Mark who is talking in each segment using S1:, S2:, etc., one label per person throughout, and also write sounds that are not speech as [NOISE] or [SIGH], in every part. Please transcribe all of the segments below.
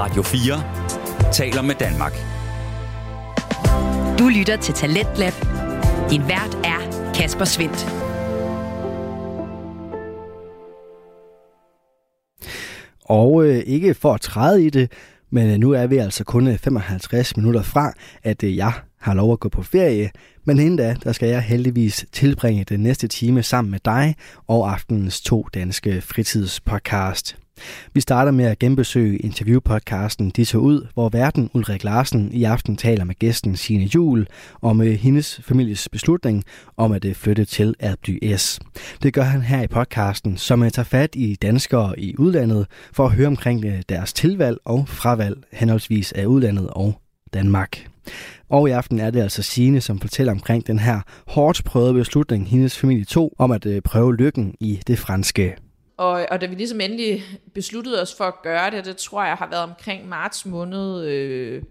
S1: Radio 4 taler med Danmark.
S2: Du lytter til Talentlab. Din vært er Kasper Svendt.
S3: Og øh, ikke for at træde i det, men øh, nu er vi altså kun 55 minutter fra, at øh, jeg har lov at gå på ferie. Men inden da, der skal jeg heldigvis tilbringe den næste time sammen med dig og aftenens to danske fritidspodcast. Vi starter med at genbesøge interviewpodcasten De så ud, hvor verden Ulrik Larsen i aften taler med gæsten Signe Jul om hendes families beslutning om at øh, flytte til Alpdy S. Det gør han her i podcasten, som øh, tager fat i danskere i udlandet for at høre omkring øh, deres tilvalg og fravalg henholdsvis af udlandet og Danmark. Og i aften er det altså Signe, som fortæller omkring den her hårdt prøvede beslutning, hendes familie tog om at prøve lykken i det franske.
S4: Og, og da vi ligesom endelig besluttede os for at gøre det, det tror jeg har været omkring marts måned øh,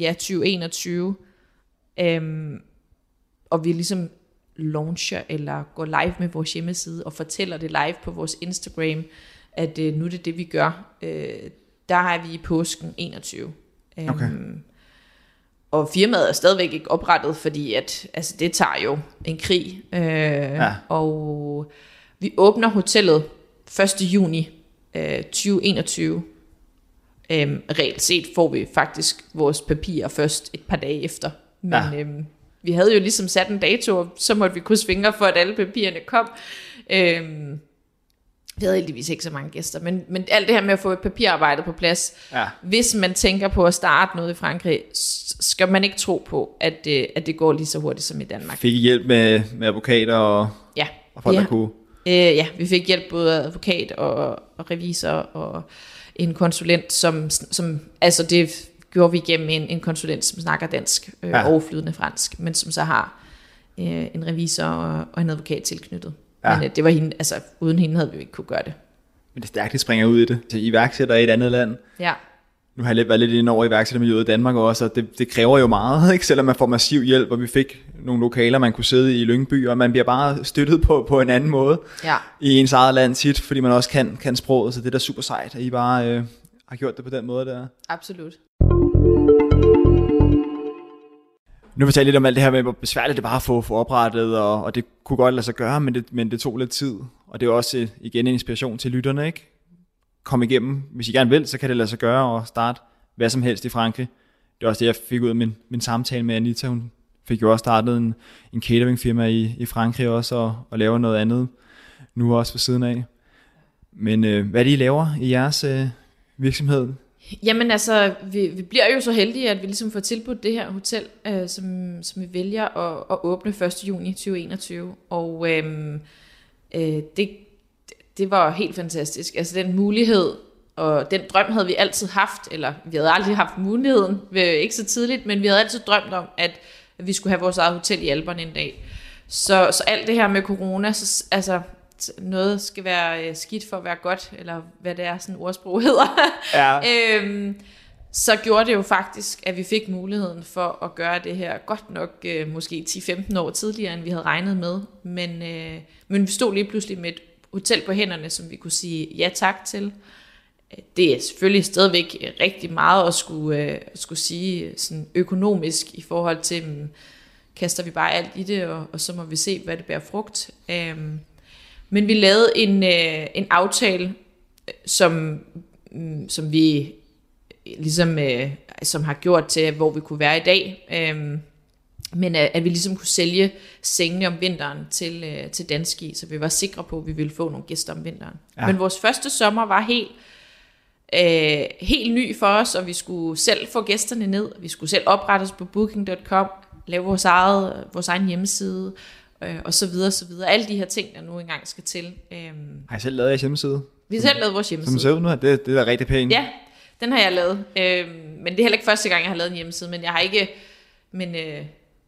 S4: ja, 2021, øhm, og vi ligesom launcher eller går live med vores hjemmeside og fortæller det live på vores Instagram, at øh, nu er det det, vi gør. Øh, der er vi i påsken 21. Øhm, okay. Og firmaet er stadigvæk ikke oprettet, fordi at, altså, det tager jo en krig. Øh, ja. Og vi åbner hotellet 1. juni øh, 2021. Øhm, reelt set får vi faktisk vores papirer først et par dage efter. Men ja. øhm, vi havde jo ligesom sat en dato, og så måtte vi krydse fingre for, at alle papirerne kom. Øhm, vi havde heldigvis ikke så mange gæster, men, men alt det her med at få papirarbejdet på plads, ja. hvis man tænker på at starte noget i Frankrig, skal man ikke tro på, at det, at det går lige så hurtigt som i Danmark.
S5: Fik I hjælp med, med advokater og,
S4: ja.
S5: og folk, ja. der kunne
S4: Øh, ja, vi fik hjælp både af advokat og, og revisor og en konsulent, som, som altså det gjorde vi igennem en, en konsulent, som snakker dansk øh, ja. og flydende fransk, men som så har øh, en revisor og, og en advokat tilknyttet. Ja. Men øh, det var hende, altså uden hende havde vi ikke kunne gøre det.
S5: Men det er stærkt, springer ud i det. Så iværksætter i et andet land.
S4: Ja
S5: nu har jeg lidt været lidt inde over iværksættermiljøet i Danmark også, og det, det kræver jo meget, [LAUGHS] ikke? selvom man får massiv hjælp, og vi fik nogle lokaler, man kunne sidde i Lyngby, og man bliver bare støttet på, på en anden måde
S4: ja.
S5: i ens eget land tit, fordi man også kan, kan sproget, så det er da super sejt, at I bare øh, har gjort det på den måde der.
S4: Absolut.
S5: Nu fortalte lidt om alt det her med, hvor besværligt det bare at få, få oprettet, og, og det kunne godt lade sig gøre, men det, men det tog lidt tid. Og det er også øh, igen en inspiration til lytterne, ikke? Komme igennem. Hvis I gerne vil, så kan det lade sig gøre og starte hvad som helst i Frankrig. Det er også det, jeg fik ud af min, min samtale med Anita. Hun fik jo også startet en, en cateringfirma i, i Frankrig også, og, og laver noget andet nu også ved siden af. Men øh, hvad er det, I laver i jeres øh, virksomhed?
S4: Jamen altså, vi, vi bliver jo så heldige, at vi ligesom får tilbudt det her hotel, øh, som, som vi vælger at, at åbne 1. juni 2021. Og øh, øh, det, det var helt fantastisk. Altså den mulighed, og den drøm havde vi altid haft, eller vi havde aldrig haft muligheden, ikke så tidligt, men vi havde altid drømt om, at vi skulle have vores eget hotel i Alperne en dag. Så, så alt det her med corona, så, altså noget skal være øh, skidt for at være godt, eller hvad det er, sådan ordsprog [LAUGHS] hedder. Ja. øhm, så gjorde det jo faktisk, at vi fik muligheden for at gøre det her godt nok øh, måske 10-15 år tidligere, end vi havde regnet med. Men, øh, men vi stod lige pludselig med et hotel på hænderne, som vi kunne sige ja tak til. Øh, det er selvfølgelig stadigvæk rigtig meget at skulle, øh, skulle sige sådan økonomisk i forhold til, men kaster vi bare alt i det, og, og så må vi se, hvad det bærer frugt. Um, men vi lavede en, øh, en aftale, øh, som, øh, som vi ligesom, øh, som har gjort til, hvor vi kunne være i dag. Øh, men at, at vi ligesom kunne sælge sengene om vinteren til, øh, til Danski, så vi var sikre på, at vi ville få nogle gæster om vinteren. Ja. Men vores første sommer var helt, øh, helt ny for os, og vi skulle selv få gæsterne ned. Vi skulle selv oprette os på booking.com, lave vores, eget, vores egen hjemmeside, øh, og så videre, så videre. Alle de her ting, der nu engang skal til. Øh,
S5: har I selv lavet jeres hjemmeside?
S4: Vi har selv lavet vores hjemmeside.
S5: Som ser ud nu, det, det er rigtig pænt.
S4: Ja, den har jeg lavet. Øh, men det er heller ikke første gang, jeg har lavet en hjemmeside, men jeg har ikke... Men øh,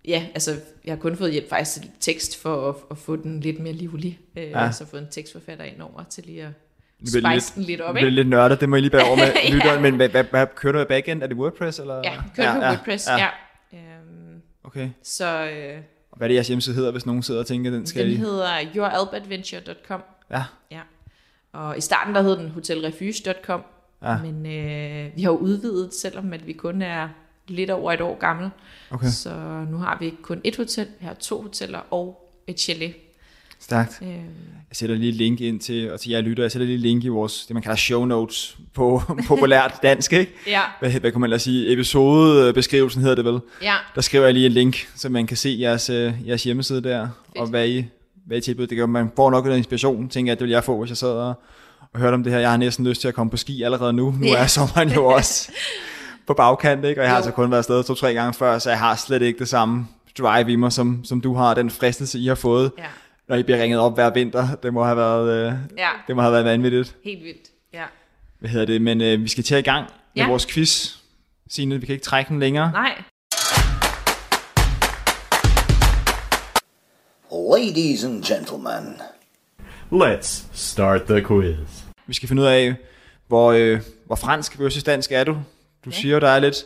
S4: ja, altså, jeg har kun fået hjælp faktisk til tekst for at, at få den lidt mere livlig. Øh, ja. Så fået en tekstforfatter ind over til lige at spice lidt, den lidt op.
S5: Det er lidt nørdet, det må I lige bære over med [LAUGHS] ja. lytteren, men hvad, hvad, hvad, kører du i backend? Er det WordPress? Eller?
S4: Ja, kører ja, på ja, WordPress, ja. ja. Um,
S5: okay.
S4: Så, øh,
S5: og hvad er det, jeres hjemmeside hedder, hvis nogen sidder og tænker, den skal
S4: Den hedder youralbadventure.com.
S5: Ja.
S4: ja. Og i starten, der hed den hotelrefuge.com.
S5: Ja.
S4: Men øh, vi har jo udvidet, selvom at vi kun er lidt over et år gammel.
S5: Okay.
S4: Så nu har vi ikke kun et hotel, vi har to hoteller og et chalet.
S5: Stærkt.
S4: Øh,
S5: Jeg sætter lige et link ind til, og til jer lytter, jeg sætter lige et link i vores, det man kalder show notes på [LAUGHS] populært dansk, ikke?
S4: ja,
S5: Hvad, hvad kan man lade sige? Episodebeskrivelsen hedder det vel.
S4: ja,
S5: Der skriver jeg lige et link, så man kan se jeres, øh, jeres hjemmeside der, Fedt. og hvad I, hvad I tilbyder. Det kan, man får nok noget inspiration, tænker jeg, det vil jeg få, hvis jeg sad og, og hørte om det her. Jeg har næsten lyst til at komme på ski allerede nu. Nu
S4: Ja.
S5: er sommeren jo [LAUGHS] også på bagkant, ikke? og jeg har
S4: Jo.
S5: altså kun været afsted to-tre gange før, så jeg har slet ikke det samme drive i mig, som, som du har, den fristelse, I har fået,
S4: ja,
S5: når I bliver ringet op hver vinter. Det må have været, øh,
S4: ja,
S5: det må have været vanvittigt.
S4: helt vildt. Ja.
S5: Hvad hedder det? Men øh, vi skal til i gang med
S4: Ja.
S5: vores quiz. Signe, vi kan ikke trække den længere.
S4: Nej,
S6: Ladies and gentlemen,
S7: Let's start the quiz.
S5: Vi skal finde ud af, hvor, øh, hvor fransk versus dansk er du. Du ja. siger, der er lidt...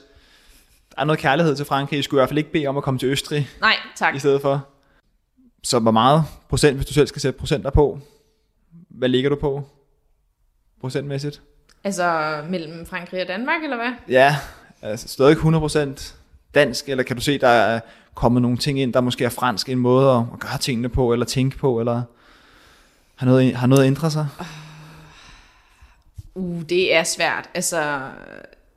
S5: Der er noget kærlighed til Frankrig. I skulle i hvert fald ikke bede om at komme til Østrig
S4: nej, tak.
S5: i stedet for. Så hvor meget procent, hvis du selv skal sætte procenter på? Hvad ligger du på? Procentmæssigt?
S4: Altså mellem Frankrig og Danmark, eller hvad?
S5: Ja, altså stadig 100% dansk, eller kan du se, der er kommet nogle ting ind, der måske er fransk, en måde at, at gøre tingene på, eller tænke på, eller har noget, har noget ændret sig?
S4: Uh, det er svært. Altså,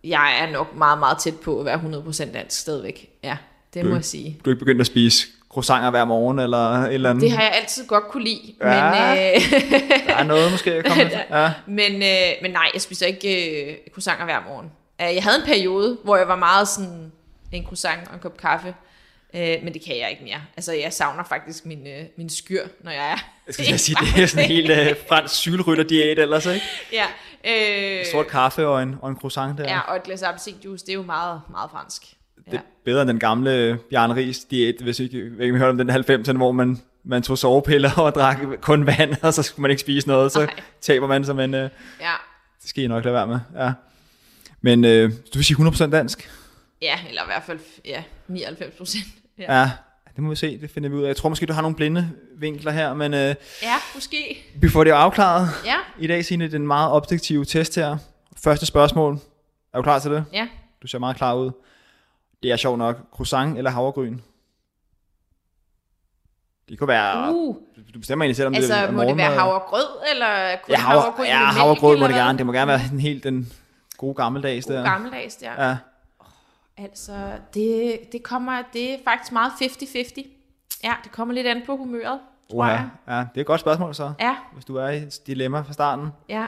S4: jeg er nok meget, meget tæt på at være 100% dansk stadigvæk. Ja, det må
S5: Du-
S4: jeg sige.
S5: Du er ikke begyndt at spise croissanter hver morgen, eller et eller andet?
S4: Det har jeg altid godt kunne lide,
S5: Ja.
S4: men, øh, [LAUGHS]
S5: Der er noget måske at komme [LAUGHS] ja.
S4: men, øh, men nej, jeg spiser ikke øh, croissanter hver morgen. Øh, Jeg havde en periode, hvor jeg var meget sådan en croissant og en kop kaffe, øh, men det kan jeg ikke mere. Altså, jeg savner faktisk min, øh, min skyr, når jeg er...
S5: Jeg skal sige, det er sådan en helt uh, [LAUGHS] fransk cykelrytter-diæt ellers, ikke?
S4: ja, øh,
S5: Sort kaffe og en, og en croissant der.
S4: ja, og et glas appelsinjuice, det er jo meget, meget fransk.
S5: Det er bedre end den gamle Bjarne Ries diæt, hvis I ikke, jeg ikke hørt om den 90'erne, hvor man, man tog sovepiller og drak kun vand, [LAUGHS] og så skulle man ikke spise noget, så
S4: Nej.
S5: taber man sig, men uh,
S4: Ja,
S5: det skal I nok lade være med. Ja. Men uh, du vil sige 100% dansk?
S4: ja eller i hvert fald ja, 99 procent. Ja.
S5: Ja. Det må vi se, det finder vi ud af. Jeg tror måske, du har nogle blinde vinkler her, men uh,
S4: ja, måske.
S5: vi får det jo afklaret.
S4: Ja,
S5: I dag, Signe, det en meget objektiv test her. Første spørgsmål. Er du klar til det?
S4: ja.
S5: Du ser meget klar ud. Det er sjovt nok. Croissant eller havregryn? Det kunne være...
S4: Uh,
S5: Du bestemmer egentlig selv, om det
S4: altså,
S5: er
S4: må det være havregrød, eller kun
S5: Ja, havre,
S4: havregryn
S5: ja, havregryn må det gerne. Det må gerne være den helt den gode gammeldags
S4: God
S5: der.
S4: gammeldags der.
S5: Ja.
S4: Altså, det, det kommer, det er faktisk meget 50-50. Ja, det kommer lidt an på humøret, tror
S5: Uha.
S4: jeg.
S5: Ja, det er et godt spørgsmål så,
S4: Ja,
S5: hvis du er i et dilemma fra starten.
S4: ja.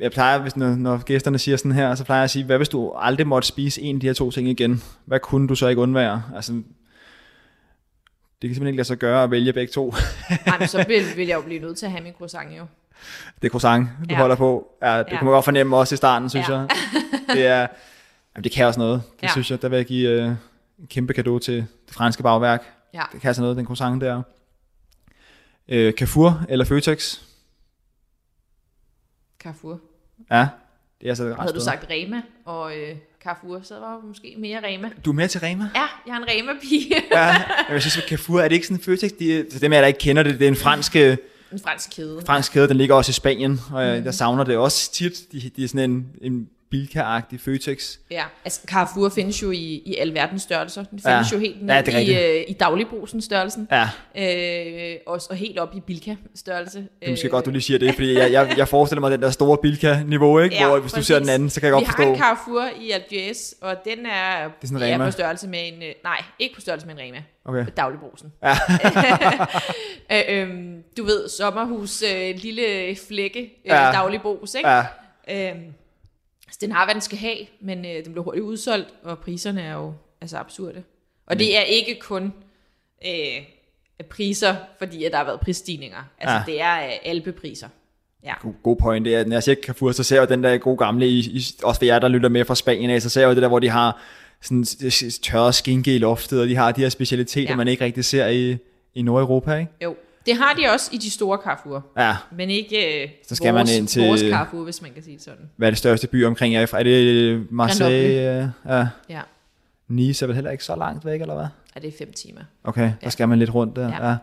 S5: Jeg plejer, hvis når, når gæsterne siger sådan her, så plejer jeg at sige, hvad hvis du aldrig måtte spise en af de her to ting igen? Hvad kunne du så ikke undvære? Altså, det kan simpelthen ikke lade sig gøre at vælge begge to.
S4: Ej, men så [LAUGHS] vil, vil jeg jo blive nødt til at have min croissant jo.
S5: Det er croissant, du
S4: Ja.
S5: ja. holder på. Ja, det
S4: Ja.
S5: ja. kunne man godt fornemme også i starten, synes
S4: Ja.
S5: jeg. [LAUGHS] Det, er, jamen, det kan også noget. Det
S4: Ja.
S5: synes jeg, der vil jeg give uh, en kæmpe gave til det franske bagværk.
S4: Ja.
S5: Det kan altså noget, den croissant der. Uh, Carrefour eller Føtex?
S4: Carrefour.
S5: Ja, det er altså et ret
S4: Havde du sagt Rema og øh, Carrefour, så var det måske mere Rema.
S5: Du er med til Rema?
S4: Ja, jeg er en Rema-pige. [LAUGHS]
S5: Ja, jeg synes, at Carrefour, er det ikke sådan en Føtex? De, til dem, jeg der ikke kender det, det er en fransk, øh,
S4: en fransk kæde.
S5: fransk kæde, den ligger også i Spanien, og jeg,
S4: Mm.
S5: jeg savner det også tit. De, de er sådan en, en Bilka-agtig Føtex.
S4: Ja, altså Carrefour findes jo i, i alverdens størrelser. Den
S5: Ja.
S4: findes jo helt ned
S5: Ja, det er
S4: i, øh, i dagligbrugsens størrelsen.
S5: Ja,
S4: Øh, og, og helt op i Bilka-størrelse.
S5: det er måske godt, du lige siger det, fordi jeg, jeg, jeg forestiller mig den der store Bilka-niveau, ikke?
S4: Ja,
S5: Hvor hvis du ser den anden, så kan jeg godt
S4: Vi
S5: forstå.
S4: har en Carrefour i Algiers, og den er,
S5: er sådan en
S4: ja,
S5: Rema.
S4: på størrelse med en... øh, Nej, ikke på størrelse med en Rema.
S5: Okay.
S4: Dagligbrusen. Ja. [LAUGHS] øh, øhm, du ved, sommerhus, øh, lille flække, øh,
S5: Ja.
S4: ja. dagligbrus, ikke?
S5: Ja,
S4: Øhm, så den har, hvad den skal have, men øh, den bliver hurtigt udsolgt, og priserne er jo altså absurde. Og det er ikke kun øh, priser, fordi at der har været prisstigninger. Altså,
S5: Ja.
S4: ja. det er øh, alpepriser. Ja.
S5: god, god point. Det er, når jeg siger Carrefour, så ser jeg den der gode gamle, i, i, også for jer, der lytter med fra Spanien af, så ser jeg jo det der, hvor de har sådan tørre skinke i loftet, og de har de her specialiteter. Ja. man ikke rigtig ser i, i Nordeuropa, ikke?
S4: Jo, det har de også i de store Carrefour,
S5: Ja,
S4: men ikke øh,
S5: Så skal man
S4: vores,
S5: ind til-
S4: vores Carrefour, hvis man kan sige det sådan.
S5: hvad er det største by omkring jer? Er det Marseille? Ja.
S4: Ja,
S5: Nice er vel heller ikke så langt væk, eller hvad?
S4: og det er fem timer.
S5: Okay, der
S4: Ja.
S5: skal man lidt rundt der.
S4: Ja.
S5: Ja.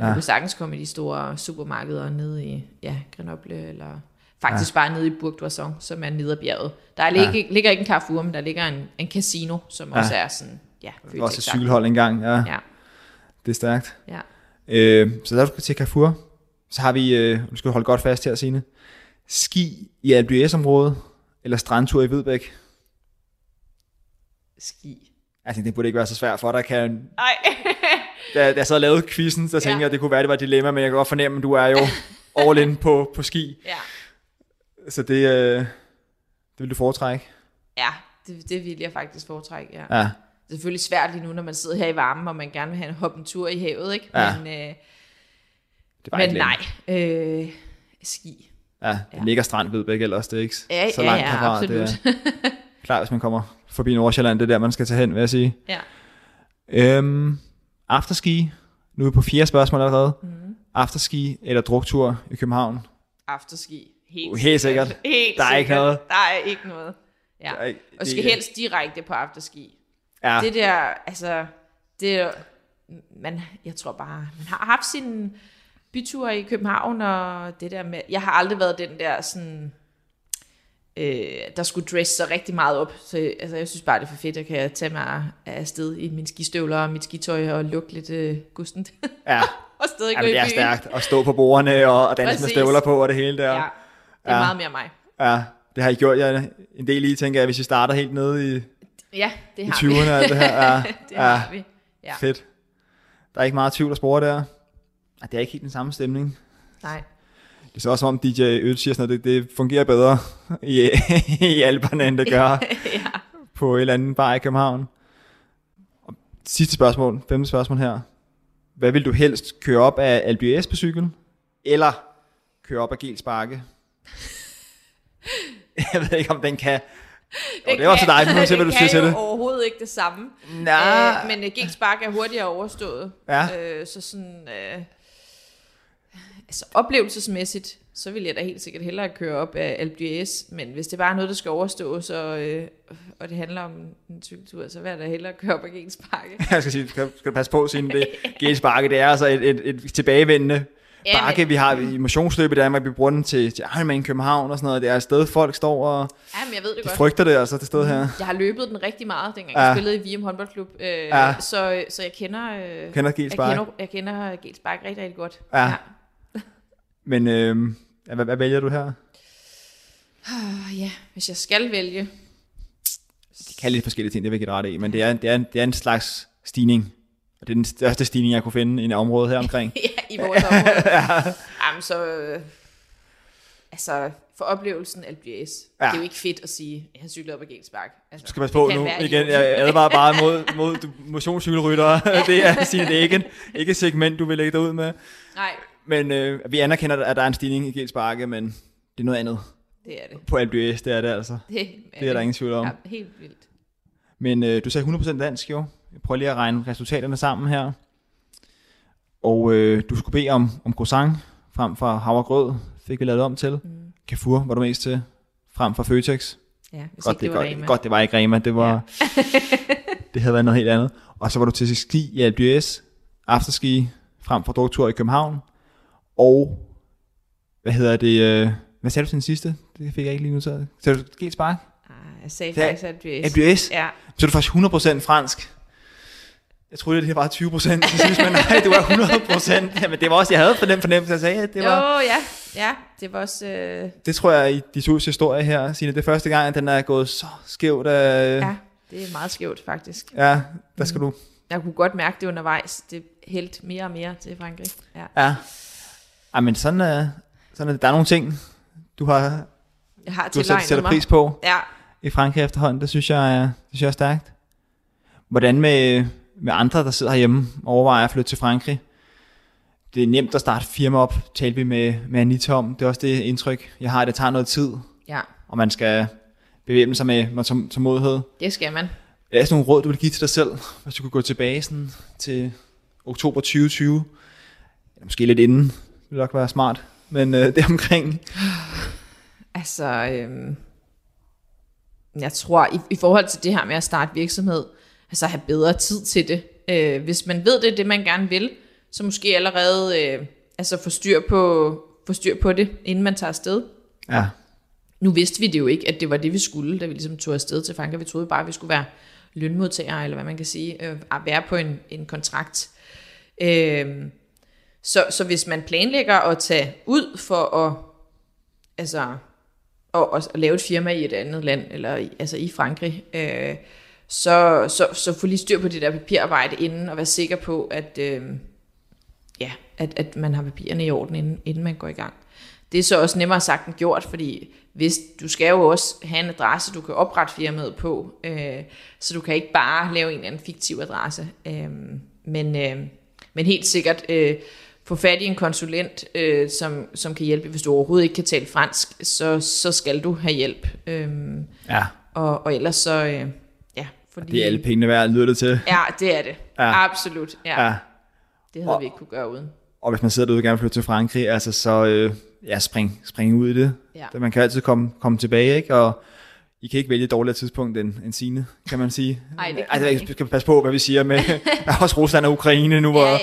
S4: Ja. Du kan sagtens komme i de store supermarkeder nede i ja, Grenoble, eller Faktisk ja. bare nede i Bourg som er nede ad bjerget. Der ligger, ja. ligger ikke en Carrefour, men der ligger en, en casino, som ja. også er sådan, ja,
S5: også et cykelhold engang, ja.
S4: Ja,
S5: Det er stærkt.
S4: ja.
S5: Øh, så der er du til Carrefour. Så har vi, øh, nu skal du holde godt fast her, Signe. Ski i LBS-området, eller strandtur i Hvidbæk.
S4: Ski.
S5: Altså, det burde ikke være så svært for dig. Kan,
S4: Ej. [LAUGHS]
S5: da, da jeg så lavet quizzen, så tænkte
S4: Ja.
S5: jeg, at det kunne være, det var et dilemma, men jeg kan godt fornemme, at du er jo all in på, på ski. [LAUGHS]
S4: ja.
S5: Så det, øh, det vil du foretrække.
S4: Ja, det, det vil jeg faktisk foretrække, ja.
S5: Ja.
S4: Det er selvfølgelig svært lige nu, når man sidder her i varmen, og man gerne vil have en hoppe en tur i havet, ikke?
S5: Ja.
S4: Men, øh,
S5: Det var
S4: men
S5: ikke
S4: nej, øh, ski.
S5: Ja, det
S4: Ja.
S5: ligger strand Hvidbæk ellers, det er ikke
S4: Ja,
S5: så
S4: ja,
S5: langt
S4: ja,
S5: herfra.
S4: absolut.
S5: Det er klart, hvis man kommer forbi Nordsjælland, det er der, man skal tage hen, vil jeg sige.
S4: Ja.
S5: Øhm, afterski, nu er vi på fire spørgsmål allerede. Mm. Afterski eller druktur i København?
S4: Afterski. Helt,
S5: Helt sikkert.
S4: Helt
S5: Der er ikke
S4: sikkert.
S5: noget.
S4: Der er ikke noget. Ja.
S5: Er ikke-
S4: og skal helst direkte på afterski.
S5: Ja,
S4: Det der, altså, det man, jeg tror bare, man har haft sine byture i København, og det der med, jeg har aldrig været den der sådan, øh, der skulle dresse sig rigtig meget op, så altså, jeg synes bare, det er for fedt, at jeg kan tage mig afsted i mine skistøvler og mit skitøj og lugte lidt øh, gustent,
S5: ja. [LAUGHS]
S4: og stadig
S5: ja
S4: gå i
S5: det er
S4: byen.
S5: stærkt at stå på bordene og, og danse med
S4: Præcis.
S5: støvler på og det hele der.
S4: Ja, det er
S5: Ja.
S4: meget mere mig.
S5: ja. Det har I gjort jeg en del i, tænker jeg, hvis I starter helt nede i,
S4: Ja, det
S5: i
S4: har
S5: 20'erne
S4: vi.
S5: og alt det her. [LAUGHS] Ja,
S4: det
S5: ja.
S4: har vi. Ja.
S5: fedt. Der er ikke meget tvivl at spore der. Det er ikke helt den samme stemning.
S4: Nej.
S5: Det er så også som om DJ Øl siger sådan noget, det, det fungerer bedre i, [LAUGHS] i Alperne, end det gør [LAUGHS]
S4: ja.
S5: på et eller andet bar i København. Og sidste spørgsmål, femte spørgsmål her. Hvad vil du helst køre op af LBS på cykel, eller køre op af Gels Bakke? Jeg ved ikke, om den kan... Det, det er også til dig, nu se, hvad du siger til
S4: Det
S5: det.
S4: jo overhovedet ikke det samme.
S5: Nej.
S4: Øh, men uh, Gels Spark er hurtigere overstået.
S5: Ja.
S4: Øh, så sådan... Øh, altså oplevelsesmæssigt, så vil jeg da helt sikkert hellere køre op af LBS. Men hvis det bare er noget, der skal overstås, og, øh, og det handler om en cykeltur, så vil jeg da hellere køre op af Gels Bakke.
S5: Jeg skal sige, skal, skal du passe på, siden det [LAUGHS] Gels Bakke, det er altså et, et, et tilbagevendende
S4: Ja,
S5: bakke,
S4: men-
S5: vi har i motionsløb i Danmark, vi bruger den til, til Ironman København og sådan noget. Det er et sted, folk står og
S4: Ja, men jeg ved det
S5: de
S4: godt.
S5: frygter det altså, det sted her.
S4: Jeg har løbet den rigtig meget, dengang
S5: Ja.
S4: jeg spillede i Vium håndboldklub. Øh,
S5: Ja.
S4: så, så jeg kender... Øh,
S5: Kender Gels
S4: jeg kender, jeg kender Gels Bakke rigtig, rigtig godt.
S5: Ja. [LAUGHS] Men øh, ja, hvad, hvad vælger du her?
S4: Og ja, hvis jeg skal vælge.
S5: Det kan lidt forskellige ting, det vil jeg dig ret i, men det er, det, er, det er en slags stigning. Og det er den største stigning, jeg kunne finde i et område her omkring. [LAUGHS]
S4: ja, i vores område. [LAUGHS] Jamen, så... Øh, altså, for oplevelsen LBS. Ja. Det er jo ikke fedt at sige, jeg har cyklet op ad Genspark. Altså,
S5: skal passe på
S4: det
S5: nu. Igen, jeg advarer bare [LAUGHS] mod, mod motionscykelryttere. det er, sige, det er ikke, ikke et segment, du vil lægge dig ud med.
S4: Nej,
S5: Men øh, vi anerkender, at der er en stigning i Gels Bakke, men det er noget andet.
S4: det er det.
S5: På LBS, det er det altså.
S4: Det,
S5: Det er der ingen tvivl om.
S4: Ja, helt vildt.
S5: Men øh, du sagde 100% dansk jo. Jeg prøver lige at regne resultaterne sammen her. Og øh, du skulle bede om, om croissant frem for havregrød, fik vi lavet om til. Mm. Carrefour var du mest til, frem for Føtex.
S4: Ja, hvis
S5: Godt,
S4: ikke
S5: det,
S4: det var
S5: godt,
S4: Rema.
S5: godt, det var ikke Rema, det var... [LAUGHS] det havde været noget helt andet. Og så var du til ski i LBS, afterski frem for druktur i København. Og, hvad hedder det, øh, hvad sagde du til den sidste? Det fik jeg ikke lige nu. Sagde du ski spark?
S4: Ah, jeg sagde
S5: Det
S4: faktisk. LBS? Ja,
S5: Så er du faktisk 100% fransk. Jeg troede, det her var 20%. Så synes man, nej, du er 100%. Jamen, det var også, jeg havde for den fornemmelse, jeg sagde, at det var...
S4: Jo, ja. Ja, det var også... Øh,
S5: Det tror jeg i de tus historie her, Signe, det er første gang, at den er gået så skævt. Øh, ja.
S4: det er meget skævt, faktisk.
S5: ja, der skal du...
S4: Jeg kunne godt mærke det undervejs. Det hældte mere og mere til Frankrig. Ja.
S5: Ja. Ej, men sådan er, sådan er det. Der er nogle ting, du har,
S4: Jeg har
S5: du
S4: tilegnet
S5: sætter
S4: mig.
S5: pris på
S4: Ja,
S5: i Frankrig efterhånden. Det synes jeg er, det synes jeg er stærkt. Hvordan med, med andre, der sidder herhjemme og overvejer at flytte til Frankrig? Det er nemt at starte firma op, talte vi med, med Anita om. Det er også det indtryk, jeg har, at det tager noget tid,
S4: ja,
S5: og man skal bevæbne sig med, med tom- tålmodighed.
S4: det skal man.
S5: Er der nogle råd, du vil give til dig selv, hvis du kunne gå tilbage sådan, til oktober 2020? Eller måske lidt inden, det ville nok være smart, men øh, [LAUGHS] det omkring.
S4: Altså, øhm, jeg tror, i, i forhold til det her med at starte virksomhed, altså have bedre tid til det. Øh, hvis man ved, det det, man gerne vil, så måske allerede øh, altså få styr, på, få styr på det, inden man tager afsted.
S5: Ja,
S4: Nu vidste vi det jo ikke, at det var det, vi skulle, da vi ligesom tog afsted til Frankrig. Vi troede bare, at vi skulle være lønmodtagere, eller hvad man kan sige, øh, at være på en, en kontrakt. Øh, så, så hvis man planlægger at tage ud for at, altså, at, at, at lave et firma i et andet land, eller i, altså i Frankrig, øh, så, så, så få lige styr på det der papirarbejde inden, og være sikker på, at, øh, ja, at, at man har papirerne i orden, inden, inden man går i gang. Det er så også nemmere sagt end gjort, fordi hvis du skal jo også have en adresse, du kan oprette firmaet på, øh, så du kan ikke bare lave en eller anden fiktiv adresse. Øh, men, øh, men helt sikkert øh, få fat i en konsulent, øh, som, som kan hjælpe. Hvis du overhovedet ikke kan tale fransk, så, så skal du have hjælp. Øh,
S5: ja.
S4: og, og ellers så, øh. Fordi,
S5: Det er alle pengene værd, lyder det til.
S4: Ja, det er det.
S5: Ja.
S4: Absolut. Ja.
S5: Ja.
S4: Det havde
S5: Og-
S4: vi ikke kunne gøre uden.
S5: Og hvis man sidder derude og gerne flytte til Frankrig, altså så øh, ja, spring, spring ud i det.
S4: Ja.
S5: Man kan altid komme, komme tilbage, ikke? Og I kan ikke vælge et dårligere tidspunkt end, end sine, kan man sige. [LAUGHS]
S4: Ej, det kan
S5: altså,
S4: man
S5: vi
S4: ikke.
S5: skal passe på, hvad vi siger med [LAUGHS] [LAUGHS] også Rusland og Ukraine nu, hvor
S4: Ja, ja.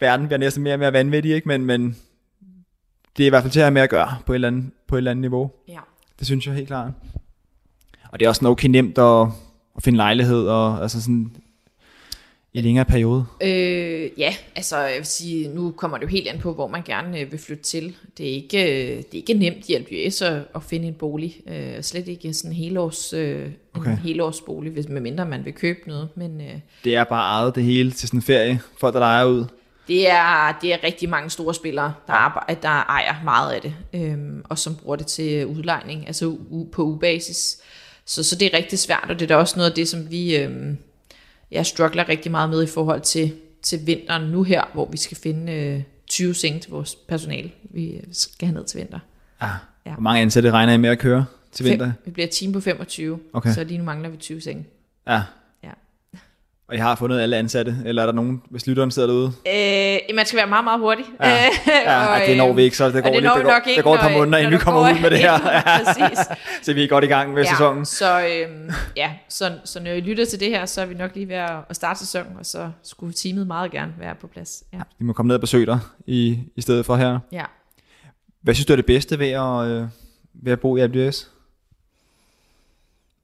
S5: verden bliver næsten mere og mere vanvittig, ikke? Men, men det er i hvert fald til at have med at gøre på et eller andet, på et eller andet niveau.
S4: Ja.
S5: Det synes jeg helt klart. Og det er også okay nemt at, at finde lejlighed, og altså sådan i længere periode.
S4: Øh, ja, altså jeg vil sige, nu kommer det jo helt an på, hvor man gerne øh, vil flytte til. Det er ikke, øh, det er ikke nemt i LBS at, at finde en bolig. Øh, slet ikke sådan en helårs, øh,
S5: Okay.
S4: en helårsbolig, hvis, medmindre man vil købe noget. Men øh,
S5: Det er bare ejet det hele til sådan en ferie, folk der leger ud.
S4: det, er, det er rigtig mange store spillere, der, arbejder, der ejer meget af det, øh, og som bruger det til udlejning, altså u, på ubasis. Så, så det er rigtig svært, og det er da også noget af det, som vi... Øh, jeg struggler rigtig meget med i forhold til, til vinteren nu her, hvor vi skal finde øh, 20 senge til vores personale. Vi skal have ned til vinter.
S5: Ja.
S4: Ja.
S5: Hvor mange ansatte regner I med at køre til vinter?
S4: Fem, vi bliver et team på 25,
S5: Okay.
S4: så lige nu mangler vi 20 senge.
S5: Ja.
S4: Ja.
S5: Og I har fundet alle ansatte, eller er der nogen, hvis lytteren sidder derude?
S4: Øh, man skal være meget, meget hurtig.
S5: Ja, [LAUGHS] ja
S4: og,
S5: det når vi ikke, så det går,
S4: det
S5: lidt, det går,
S4: ikke,
S5: det går et par måneder, inden vi kommer ud med det her. [LAUGHS]
S4: Præcis.
S5: så vi er godt i gang med sæsonen.
S4: Så, øhm, ja, så, så når I lytter til det her, så er vi nok lige ved at starte sæsonen, og så skulle teamet meget gerne være på plads. Ja.
S5: Vi må komme ned og besøge dig i, i stedet for her.
S4: ja.
S5: Hvad synes du er det bedste ved at, øh, ved at bo i ABS?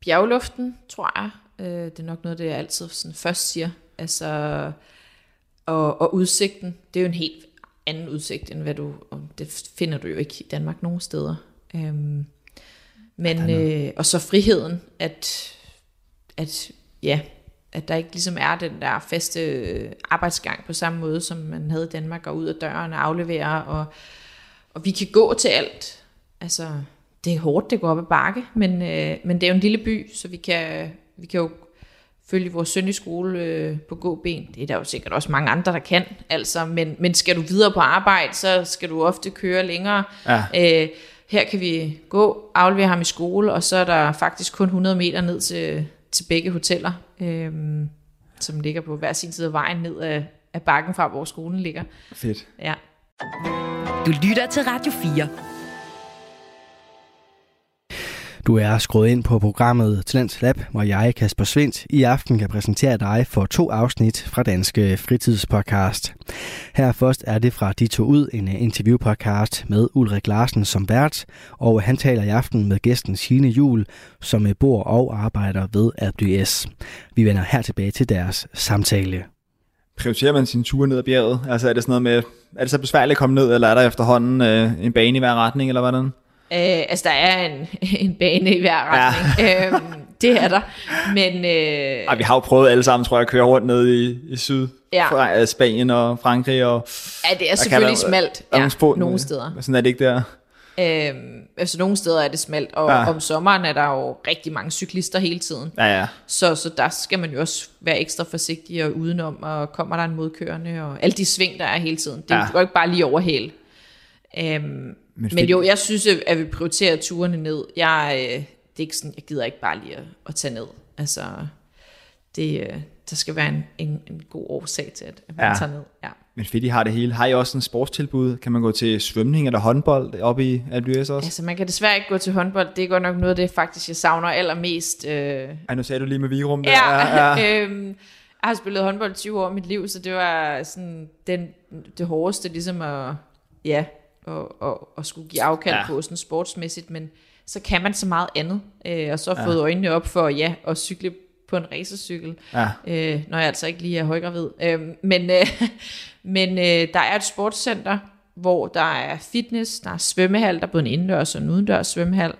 S4: bjergluften, tror jeg. Øh, det er nok noget, det jeg altid sådan først siger. Altså, og, og udsigten, det er jo en helt anden udsigt, end hvad du, og det finder du jo ikke i Danmark nogen steder. Øhm, men, øh, og så friheden, at, at, ja, at der ikke ligesom er den der faste øh, arbejdsgang på samme måde, som man havde i Danmark, og ud af døren og aflevere, og, og vi kan gå til alt. Altså, det er hårdt, det går op ad bakke, men, øh, men det er jo en lille by, så vi kan, vi kan jo følge vores søn i skole øh, på gåben. Det er der jo sikkert også mange andre, der kan, altså, men, men skal du videre på arbejde, så skal du ofte køre længere.
S5: Ja.
S4: Øh, her kan vi gå, aflevere ham i skole, og så er der faktisk kun 100 meter ned til, til begge hoteller, øh, som ligger på hver sin side af vejen ned af, af bakken fra, hvor skolen ligger.
S5: Fedt.
S4: Ja.
S2: Du lytter til Radio 4.
S3: Du er skruet ind på programmet Talents Lab, hvor jeg, Kasper Svendt, i aften kan præsentere dig for to afsnit fra Danske Fritidspodcast. Her først er det fra De To Ud, en interviewpodcast med Ulrik Larsen som vært, og han taler i aften med gæsten Signe Jul, som bor og arbejder ved ABS. Vi vender her tilbage til deres samtale.
S5: Prioriterer man sine ture ned ad bjerget? Altså er det sådan noget med, er det så besværligt at komme ned, eller er der efterhånden øh, en bane i hver retning, eller hvordan?
S4: Øh, altså, der er en, [LAUGHS] en bane i hver retning. Ja. øhm, det er der. Men øh,
S5: Ej, vi har jo prøvet alle sammen, tror jeg, at køre rundt ned i, i syd.
S4: Ja.
S5: Fra Spanien og Frankrig. Og,
S4: ja, det er
S5: der
S4: selvfølgelig
S5: være-
S4: smalt ja,
S5: nogle spor-
S4: nogle steder.
S5: Sådan er det ikke der.
S4: Øhm, altså, nogle steder er det smalt, og
S5: Ja.
S4: om sommeren er der jo rigtig mange cyklister hele tiden.
S5: Ja, ja.
S4: Så, så der skal man jo også være ekstra forsigtig og udenom, og kommer der en modkørende, og alle de sving, der er hele tiden. Det
S5: Ja.
S4: går ikke bare lige over hele. Øhm, men, men jo, jeg synes, at vi prioriterer turene ned. Jeg, øh, det er ikke sådan, jeg gider ikke bare lige at, at tage ned. Altså, det, øh, der skal være en, en, en god årsag til, at man
S5: Ja.
S4: tager ned. Ja.
S5: Men fedt, I har det hele. Har I også en sportstilbud? Kan man gå til svømning eller håndbold oppe i ABS også?
S4: Altså, man kan desværre ikke gå til håndbold. Det er godt nok noget af det, faktisk, jeg savner allermest. Øh,
S5: Ej, nu sagde du lige med Vigrum. der.
S4: Ja,
S5: ja, ja. [LAUGHS]
S4: øhm, jeg har spillet håndbold 20 år i mit liv, så det var sådan den, det hårdeste ligesom at, ja, og, og, og skulle give afkald
S5: Ja.
S4: på sådan sportsmæssigt, men så kan man så meget andet, øh, og så har ja. fået øjnene op for, ja, at cykle på en racercykel,
S5: Ja.
S4: øh, når jeg altså ikke lige er højgravid. Øh, men øh, [LAUGHS] men øh, der er et sportscenter, hvor der er fitness, der er svømmehal, der er både en indendørs og en udendørs svømmehal,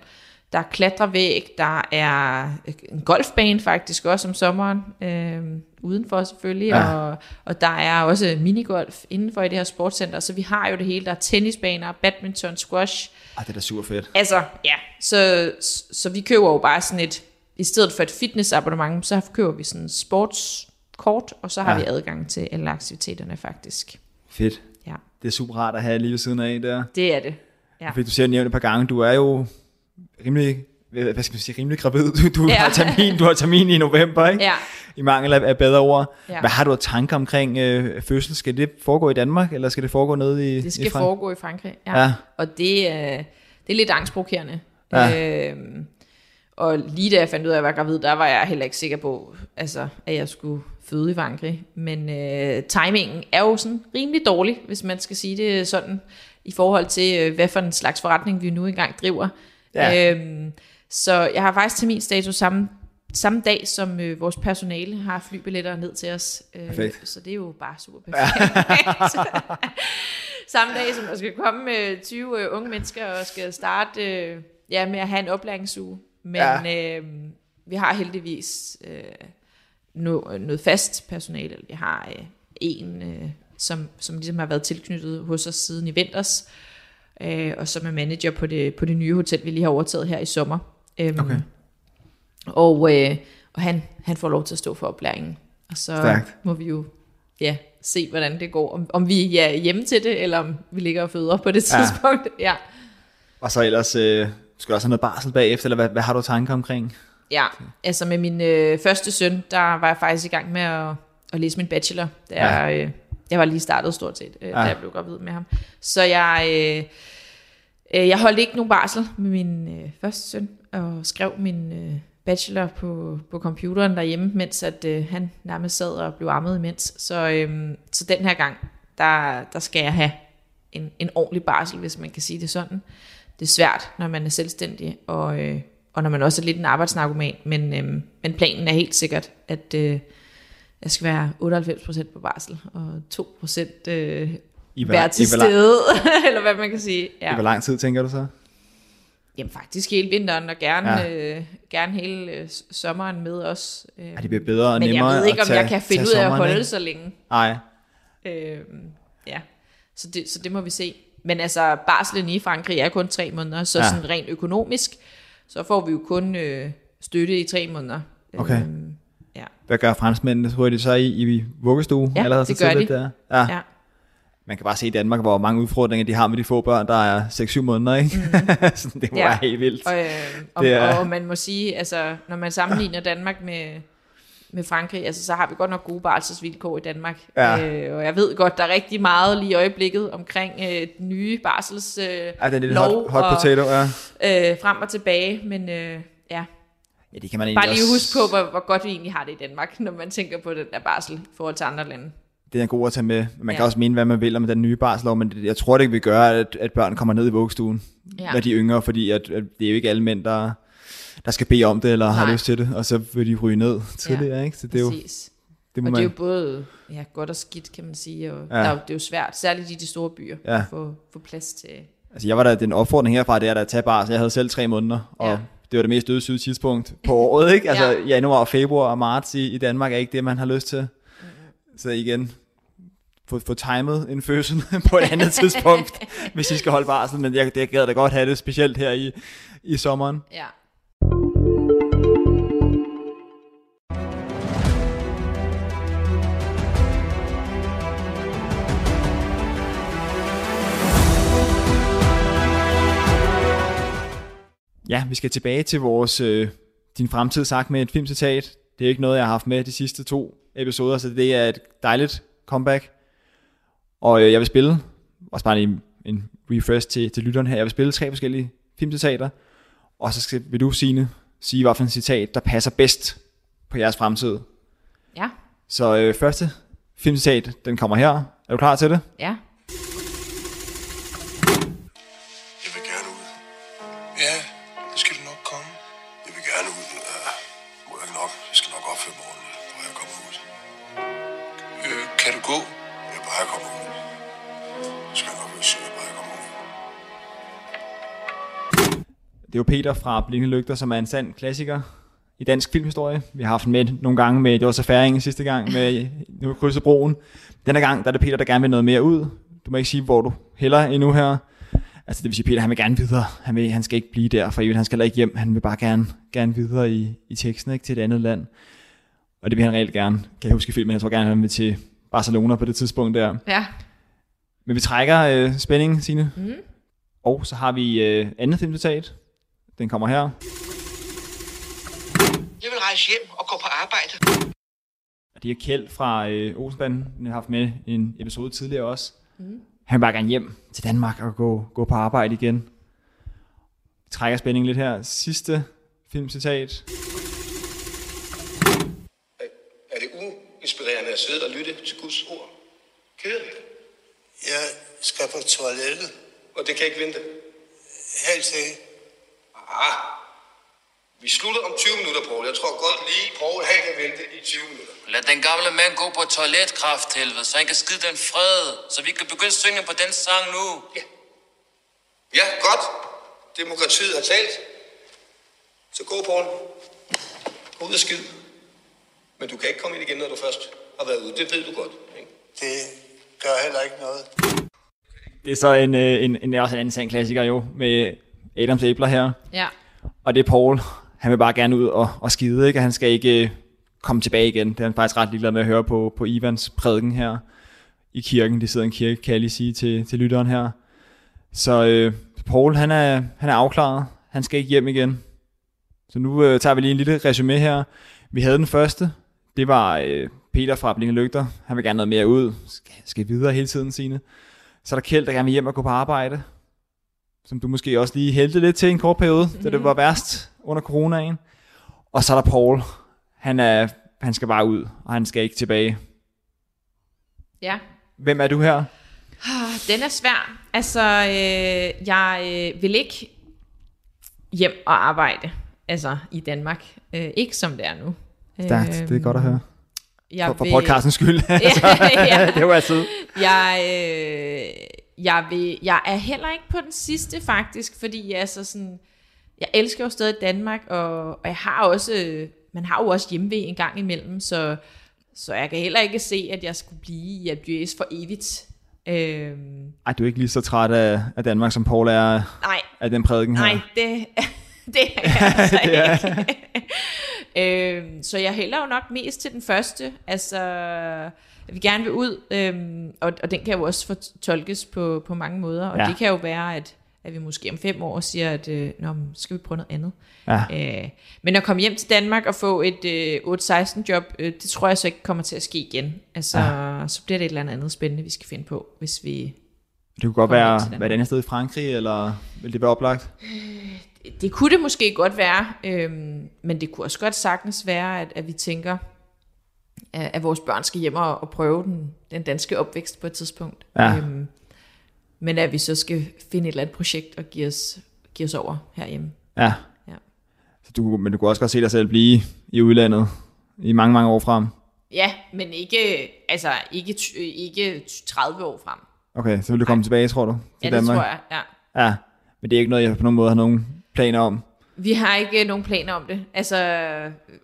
S4: der er klatrevæg, der er en golfbane faktisk også om sommeren, øh, udenfor selvfølgelig,
S5: Ja.
S4: og, og der er også minigolf indenfor i det her sportscenter, så vi har jo det hele, der er tennisbaner, badminton, squash,
S5: Ej, det er da super fedt.
S4: Altså, ja, så, så, vi køber jo bare sådan et, i stedet for et fitnessabonnement, så køber vi sådan et sportskort, og så har
S5: ja.
S4: vi adgang til alle aktiviteterne faktisk.
S5: Fedt.
S4: Ja,
S5: Det er super rart at have lige ved siden af der.
S4: det er det. Ja.
S5: Fordi du siger nævnt et par gange, du er jo rimelig, hvad skal man sige, rimelig gravid. Du, du
S4: Ja.
S5: har termin, du har termin i november, ikke?
S4: Ja,
S5: I mangel af, af bedre ord.
S4: Ja.
S5: Hvad har du af tanker omkring øh, fødsel? Skal det foregå i Danmark, eller skal det foregå nede i
S4: det
S5: i
S4: skal
S5: Frank-
S4: foregå i Frankrig. Ja.
S5: Ja.
S4: Og det, er- det er lidt angstprovokerende.
S5: Ja.
S4: Øhm, og lige da jeg fandt ud af, at jeg var gravid, der var jeg heller ikke sikker på, altså, at jeg skulle føde i Frankrig. Men øh, timingen er jo sådan rimelig dårlig, hvis man skal sige det sådan, i forhold til, øh, hvad for en slags forretning vi nu engang driver.
S5: Ja.
S4: Øhm, så jeg har faktisk terminstatus samme, samme dag, som øh, vores personale har flybilletter ned til os. Øh,
S5: Perfekt.
S4: Så det er jo bare super perfekt. [LAUGHS] samme dag, som der skal komme øh, 20 øh, unge mennesker og skal starte øh, ja, med at have en oplæringsuge. Men ja. øh, vi har heldigvis øh, no, noget fast personale. Vi har øh, en, øh, som, som ligesom har været tilknyttet hos os siden i vinters, øh, og som er manager på det, på det nye hotel, vi lige har overtaget her i sommer. Øhm,
S5: Okay.
S4: Og, øh, og han, han får lov til at stå for oplæringen. Og så
S5: Stærkt.
S4: må vi jo ja, se, hvordan det går. Om, om vi er hjemme til det, eller om vi ligger og føder på det
S5: Ja.
S4: tidspunkt. Ja.
S5: Og så ellers, øh, skal du også have noget barsel bagefter, eller hvad, hvad har du tanker omkring?
S4: Ja, altså med min øh, første søn, der var jeg faktisk i gang med at, at læse min bachelor. Da
S5: Ja.
S4: øh, jeg var lige startet stort set, øh,
S5: Ja.
S4: da jeg blev gravid med ham. Så jeg, øh, øh, jeg holdt ikke nogen barsel med min øh, første søn, og skrev min øh, bachelor på, på computeren derhjemme, mens at, øh, han nærmest sad og blev ammet imens. Så, øh, så den her gang, der, der skal jeg have en, en ordentlig barsel, hvis man kan sige det sådan. Det er svært, når man er selvstændig, og, øh, og når man også er lidt en arbejdsnarkoman, men, øh, men planen er helt sikkert, at øh, jeg skal være 98% på barsel, og 2% øh,
S5: I
S4: være til
S5: i
S4: stede, [LAUGHS] eller hvad man kan sige.
S5: I
S4: Ja.
S5: hvor lang tid, tænker du så?
S4: Jamen faktisk hele vinteren, og gerne,
S5: Ja.
S4: øh, gerne hele øh, sommeren med os. Øh,
S5: Ja, det bliver bedre og
S4: men
S5: nemmere
S4: jeg ved ikke, om jeg
S5: tage-
S4: kan finde ud af at holde
S5: ikke?
S4: så længe.
S5: Nej.
S4: Øh, ja, så det, så det må vi se. Men altså, barslen i Frankrig er kun tre måneder, så
S5: Ja.
S4: sådan rent økonomisk, så får vi jo kun øh, støtte i tre måneder.
S5: Okay.
S4: Øhm, ja.
S5: Hvad gør franskmændene? Tror I det så i, i vuggestue?
S4: Ja,
S5: allerede
S4: det
S5: så
S4: gør
S5: tidligt
S4: de.
S5: Der? Ja.
S4: ja.
S5: Man kan bare se i Danmark, hvor mange udfordringer de har med de få børn, der er 6-7 måneder, ikke? Mm. [LAUGHS] så det må
S4: Ja.
S5: være helt vildt.
S4: Og, øh, og,
S5: Det er-
S4: og man må sige, altså, når man sammenligner Danmark med, med Frankrig, altså, så har vi godt nok gode barselsvilkår i Danmark.
S5: Ja.
S4: Øh, og jeg ved godt, der er rigtig meget lige i øjeblikket omkring øh, den nye barsels øh,
S5: Ja, lidt
S4: lov
S5: hot, hot potato, ja.
S4: øh, frem og tilbage, men øh, ja,
S5: Ja, det kan man
S4: bare lige
S5: også...
S4: huske på, hvor, hvor godt vi egentlig har det i Danmark, når man tænker på den der barsel i forhold til andre lande.
S5: Det er god at tage med. Man kan
S4: Ja.
S5: også mene, hvad man vil om den nye barslov, men det, jeg tror, det vil gøre, at, at børn kommer ned i vuggestuen,
S4: Ja.
S5: når de er yngre, fordi at, at det er jo ikke alle mænd, der, der skal bede om det, eller har
S4: Nej.
S5: lyst til det, og så vil de ryge ned tidligere, ikke? Så det er jo,
S4: Præcis.
S5: det må
S4: og
S5: man...
S4: det er jo både ja, godt og skidt, kan man sige, og
S5: Ja.
S4: ja. der, er jo- det er jo svært, særligt i de store byer,
S5: Ja.
S4: at få, få plads til...
S5: Altså, jeg var der, den opfordring herfra, det er der at tage barsel. Jeg havde selv tre måneder, og
S4: Ja.
S5: Det var det mest dødssyge tidspunkt på året, ikke? Altså,
S4: Ja.
S5: januar, februar og marts i, i Danmark er ikke det, man har lyst til. Så igen, få, få timet en fødsel [LAUGHS] på et andet [LAUGHS] tidspunkt, hvis I skal holde barsel. Men jeg, jeg gad da godt have det, specielt her i, i sommeren.
S4: Ja.
S5: Ja, vi skal tilbage til vores øh, din fremtid sagt med et filmcitat. Det er ikke noget, jeg har haft med de sidste to episoder, så det er et dejligt comeback. Og øh, jeg vil spille, også bare en, en refresh til, til lytteren her, jeg vil spille tre forskellige filmcitater, og så skal, vil du, Signe, sige, hvad for en citat, der passer bedst på jeres fremtid.
S4: Ja.
S5: Så øh, første filmcitat, den kommer her. Er du klar til det?
S4: Ja.
S5: Det er jo Peter fra Blinde Lygter, som er en sand klassiker i dansk filmhistorie. Vi har haft den med nogle gange med, det var så færingen sidste gang med nu krydset broen. Denne gang, der er det Peter, der gerne vil noget mere ud. Du må ikke sige, hvor du hælder endnu her. Altså det vil sige, Peter han vil gerne videre. Han, vil, han skal ikke blive der for evigt. Han skal heller ikke hjem. Han vil bare gerne, gerne videre i, i teksten ikke, til et andet land. Og det vil han reelt gerne. Kan jeg huske filmen, jeg tror gerne, han vil til Barcelona på det tidspunkt der.
S4: Ja.
S5: Men vi trækker øh, spændingen, Signe.
S4: Mm.
S5: Og så har vi øh, andet filmcitat. Den kommer her.
S8: Jeg vil rejse hjem og gå på arbejde.
S5: Og det er Kjeld fra øh, Olsenbanden. Den har haft med i en episode tidligere også. Mm. Han vil bare gerne hjem til Danmark og gå, gå på arbejde igen. Trækker spændingen lidt her. Sidste filmcitat.
S9: Er det uinspirerende at sidde og lytte til Guds ord? Kedeligt.
S10: Jeg skal på toilettet.
S9: Og det kan ikke vente.
S10: Helst ikke.
S9: Ah, vi slutter om 20 minutter, Poul. Jeg tror godt lige, Poul han kan vente i 20 minutter.
S11: Lad den gamle mand gå på toiletkraft, helvede, så han kan skide den fred, så vi kan begynde at synge på den sang nu.
S9: Ja. Ja, godt. Demokratiet har talt. Så gå, Poul. Gå ud og skid. Men du kan ikke komme ind igen, når du først har været ude. Det ved du godt. Ikke?
S10: Det gør heller ikke noget.
S5: Det er så en, øh, en, en, en anden sand klassiker jo, med Adams æbler her.
S4: Ja.
S5: Og det er Paul. Han vil bare gerne ud og, og skide, ikke? Og han skal ikke øh, komme tilbage igen. Det er han faktisk ret ligeglad med at høre på, på Ivans prædiken her i kirken. De sidder i en kirke, kan jeg lige sige til, til lytteren her. Så øh, Paul, han er, han er afklaret. Han skal ikke hjem igen. Så nu øh, tager vi lige en lille resume her. Vi havde den første. Det var øh, Peter fra Blinde Lygter. Han vil gerne noget mere ud. Skal, skal videre hele tiden, sine. Så er der Kjeld, der gerne vil hjem og gå på arbejde. Som du måske også lige hældte lidt til en kort periode, mm. da det var værst under coronaen. Og så er der Paul. Han, er, han skal bare ud, og han skal ikke tilbage.
S4: Ja.
S5: Hvem er du her? [SIGHS]
S4: Den er svær. Altså, øh, jeg øh, vil ikke hjem og arbejde altså i Danmark. Øh, ikke som det er nu.
S5: Stærkt, det er godt at høre.
S4: Jeg
S5: For, for podcastens skyld. [LAUGHS] Altså,
S4: ja. [LAUGHS]
S5: det var altid.
S4: Jeg, øh, jeg, vil, jeg er heller ikke på den sidste faktisk, fordi jeg er så sådan, jeg elsker jo stadig Danmark, og, og jeg har også, man har jo også hjemve en gang imellem, så, så jeg kan heller ikke se, at jeg skulle blive i Albiers for evigt. Øhm,
S5: Ej, du er ikke lige så træt af, af Danmark, som Paul er
S4: nej,
S5: af den prædiken her.
S4: nej, det, [LAUGHS] det er jeg altså [LAUGHS]
S5: Det er-
S4: ikke. øhm, så jeg hælder jo nok mest til den første. Altså, jeg vil gerne vil ud, øhm, og, og den kan jo også fortolkes på, på mange måder. Og
S5: Ja.
S4: det kan jo være, at, at vi måske om fem år siger, at øh, Nå, skal vi prøve noget andet.
S5: Ja.
S4: Øh, men at komme hjem til Danmark og få et øh, 8-16 job, øh, det tror jeg så ikke kommer til at ske igen. Altså, ja. så bliver det et eller andet andet spændende, vi skal finde på, hvis vi...
S5: Det kunne godt være, være et andet sted i Frankrig, eller vil det være oplagt?
S4: Det kunne det måske godt være, øhm, men det kunne også godt sagtens være, at, at vi tænker, at, vores børn skal hjem og, prøve den, den danske opvækst på et tidspunkt.
S5: Ja.
S4: Øhm, men at vi så skal finde et eller andet projekt og give os, give os over herhjemme.
S5: Ja.
S4: Ja.
S5: Så du, men du kunne også godt se dig selv blive i udlandet i mange, mange år frem.
S4: Ja, men ikke, altså, ikke, ikke 30 år frem.
S5: Okay, så vil du komme tilbage, tror du, til
S4: Ja, det
S5: Danmark?
S4: tror jeg, ja.
S5: Ja, men det er ikke noget, jeg på nogen måde har nogen planer om.
S4: Vi har ikke nogen planer om det. Altså,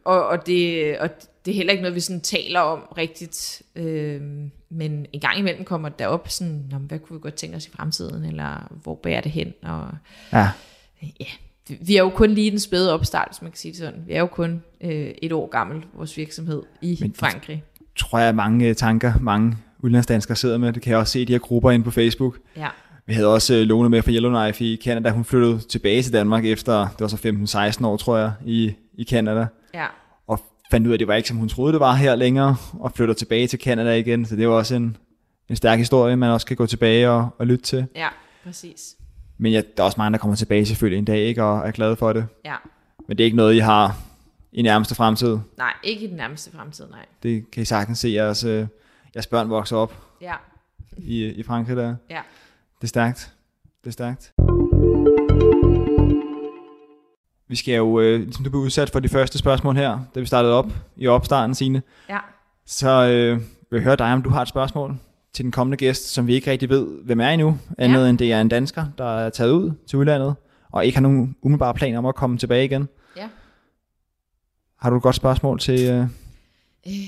S4: og, og, det, og det er heller ikke noget, vi sådan taler om rigtigt. Øhm, men en gang imellem kommer det op sådan, Nå, hvad kunne vi godt tænke os i fremtiden, eller hvor bærer det hen? Og,
S5: Ja.
S4: ja, vi er jo kun lige den spæde opstart, hvis man kan sige det sådan. Vi er jo kun øh, et år gammel, vores virksomhed i
S5: Men-
S4: Frankrig.
S5: Tror jeg, mange øh, tanker, mange udlandsdanskere sidder med. Det kan jeg også se i de her grupper inde på Facebook.
S4: Ja.
S5: Vi havde også øh, Lone med fra Yellowknife i Canada. Hun flyttede tilbage til Danmark efter, det var så 15-16 år, tror jeg, i, i Canada.
S4: Ja.
S5: Og fandt ud af, at det var ikke, som hun troede, det var her længere, og flytter tilbage til Canada igen. Så det var også en, en stærk historie, man også kan gå tilbage og, og lytte til.
S4: Ja, præcis.
S5: Men ja, der er også mange, der kommer tilbage selvfølgelig en dag, ikke, og er glade for det.
S4: Ja.
S5: Men det er ikke noget, I har i nærmeste fremtid.
S4: Nej, ikke i den nærmeste fremtid, nej.
S5: Det kan I sagtens se, jeres, øh, jeres børn vokser op
S4: Ja.
S5: i, i Frankrig der.
S4: Ja.
S5: Det er stærkt. Det er stærkt. Vi skal jo, øh, ligesom du blev udsat for de første spørgsmål her, da vi startede op i opstarten, Signe.
S4: Ja.
S5: Så øh, vil jeg høre dig, om du har et spørgsmål til den kommende gæst, som vi ikke rigtig ved, hvem er endnu, andet ja. end det er en dansker, der er taget ud til udlandet, og ikke har nogen umiddelbare planer om at komme tilbage igen.
S4: Ja.
S5: Har du et godt spørgsmål til, øh,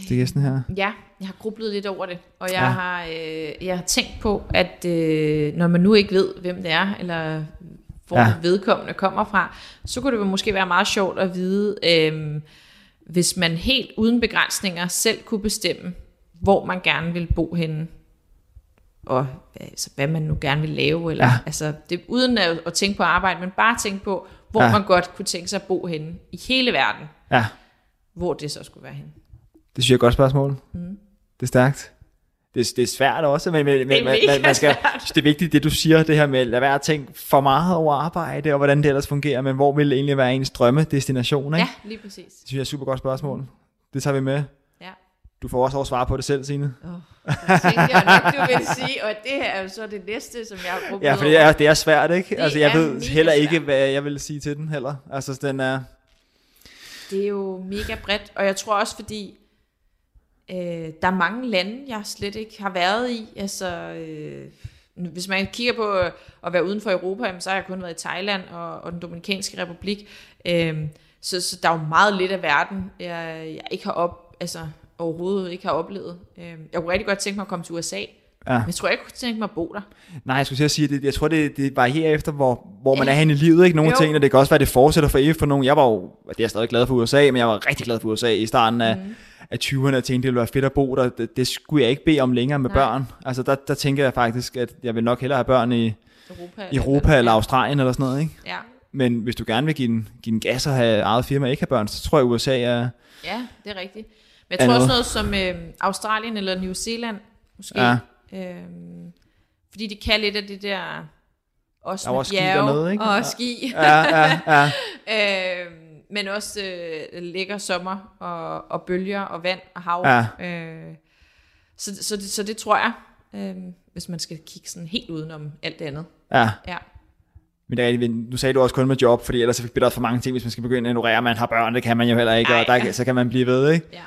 S5: til gæsten her?
S4: Ja, jeg har grublet lidt over det, og jeg,
S5: Ja.
S4: har, øh, jeg har tænkt på, at øh, når man nu ikke ved, hvem det er, eller hvor
S5: Ja.
S4: vedkommende kommer fra, så kunne det måske være meget sjovt at vide, øh, hvis man helt uden begrænsninger selv kunne bestemme, hvor man gerne vil bo henne, og altså, hvad man nu gerne vil lave, eller
S5: Ja.
S4: altså, det, uden at, at tænke på arbejde, men bare tænke på, hvor
S5: ja.
S4: man godt kunne tænke sig at bo henne i hele verden,
S5: Ja,
S4: hvor det så skulle være henne.
S5: Det synes jeg er et godt spørgsmål.
S4: Mm.
S5: Det er stærkt. Det, det er svært også, men, men, men man, man, man skal, det er vigtigt, det du siger, det her med at lade være at tænke for meget over arbejde, og hvordan det ellers fungerer, men hvor vil egentlig være ens drømmedestination, ikke?
S4: Ja, lige præcis.
S5: Det synes jeg er et super godt spørgsmål. Det tager vi med.
S4: Ja.
S5: Du får også over svar på det selv, Signe.
S4: Oh, det tænkte jeg nok, du ville sige, og det her er jo så det næste, som jeg har
S5: Ja, for det er, det er svært, ikke?
S4: Det
S5: altså, jeg ved heller ikke,
S4: svært.
S5: hvad jeg vil sige til den heller. Altså, den er...
S4: Det er jo mega bredt, og jeg tror også, fordi øh, der er mange lande, jeg slet ikke har været i. Altså, øh, hvis man kigger på at være uden for Europa, jamen, så har jeg kun været i Thailand og, og den Dominikanske Republik. Øh, så, så der er jo meget lidt af verden, jeg, jeg ikke har op, altså, overhovedet ikke har oplevet. Øh, jeg kunne rigtig godt tænke mig at komme til USA,
S5: Ja.
S4: men jeg tror ikke, jeg kunne tænke mig at bo der.
S5: Nej, jeg skulle til at sige, det, jeg tror, det, det varierer efter, hvor, hvor man
S4: Ja.
S5: er henne i livet. Ikke? Nogle
S4: Jo.
S5: ting, og det kan også være, det fortsætter for evigt for nogen. Jeg var jo, det er jeg stadig glad for USA, men jeg var rigtig glad for USA i starten af, mm. Af 20'erne. Jeg tænkte, det ville være fedt at bo der. Det, det skulle jeg ikke bede om længere med
S4: Nej.
S5: børn. Altså, der, der tænker jeg faktisk, at jeg vil nok hellere have børn i
S4: Europa,
S5: Europa eller Australien eller sådan noget. Ikke?
S4: Ja.
S5: Men hvis du gerne vil give en, give en gas og have eget firma og ikke have børn, så tror jeg, at USA er...
S4: Ja, det er rigtigt. Men jeg tror
S5: noget.
S4: også noget som øh, Australien eller New Zealand, måske.
S5: Ja.
S4: Øhm, fordi de kan lidt af det der, også
S5: Der
S4: med
S5: ski
S4: bjerge
S5: dernede, ikke?
S4: og
S5: Ja.
S4: ski.
S5: Ja, ja, ja. [LAUGHS]
S4: øhm, men også øh, lækker sommer og, og bølger og vand og hav.
S5: Ja.
S4: Øh, så, så, det, så det tror jeg, øh, hvis man skal kigge sådan helt udenom alt det andet.
S5: Ja.
S4: Ja.
S5: Men det er, rigtigt, nu sagde du også kun med job, fordi ellers så bliver der for mange ting, hvis man skal begynde at ignorere, at man har børn, det kan man jo heller ikke,
S4: Ej.
S5: og der, så kan man blive ved, ikke?
S4: Ja.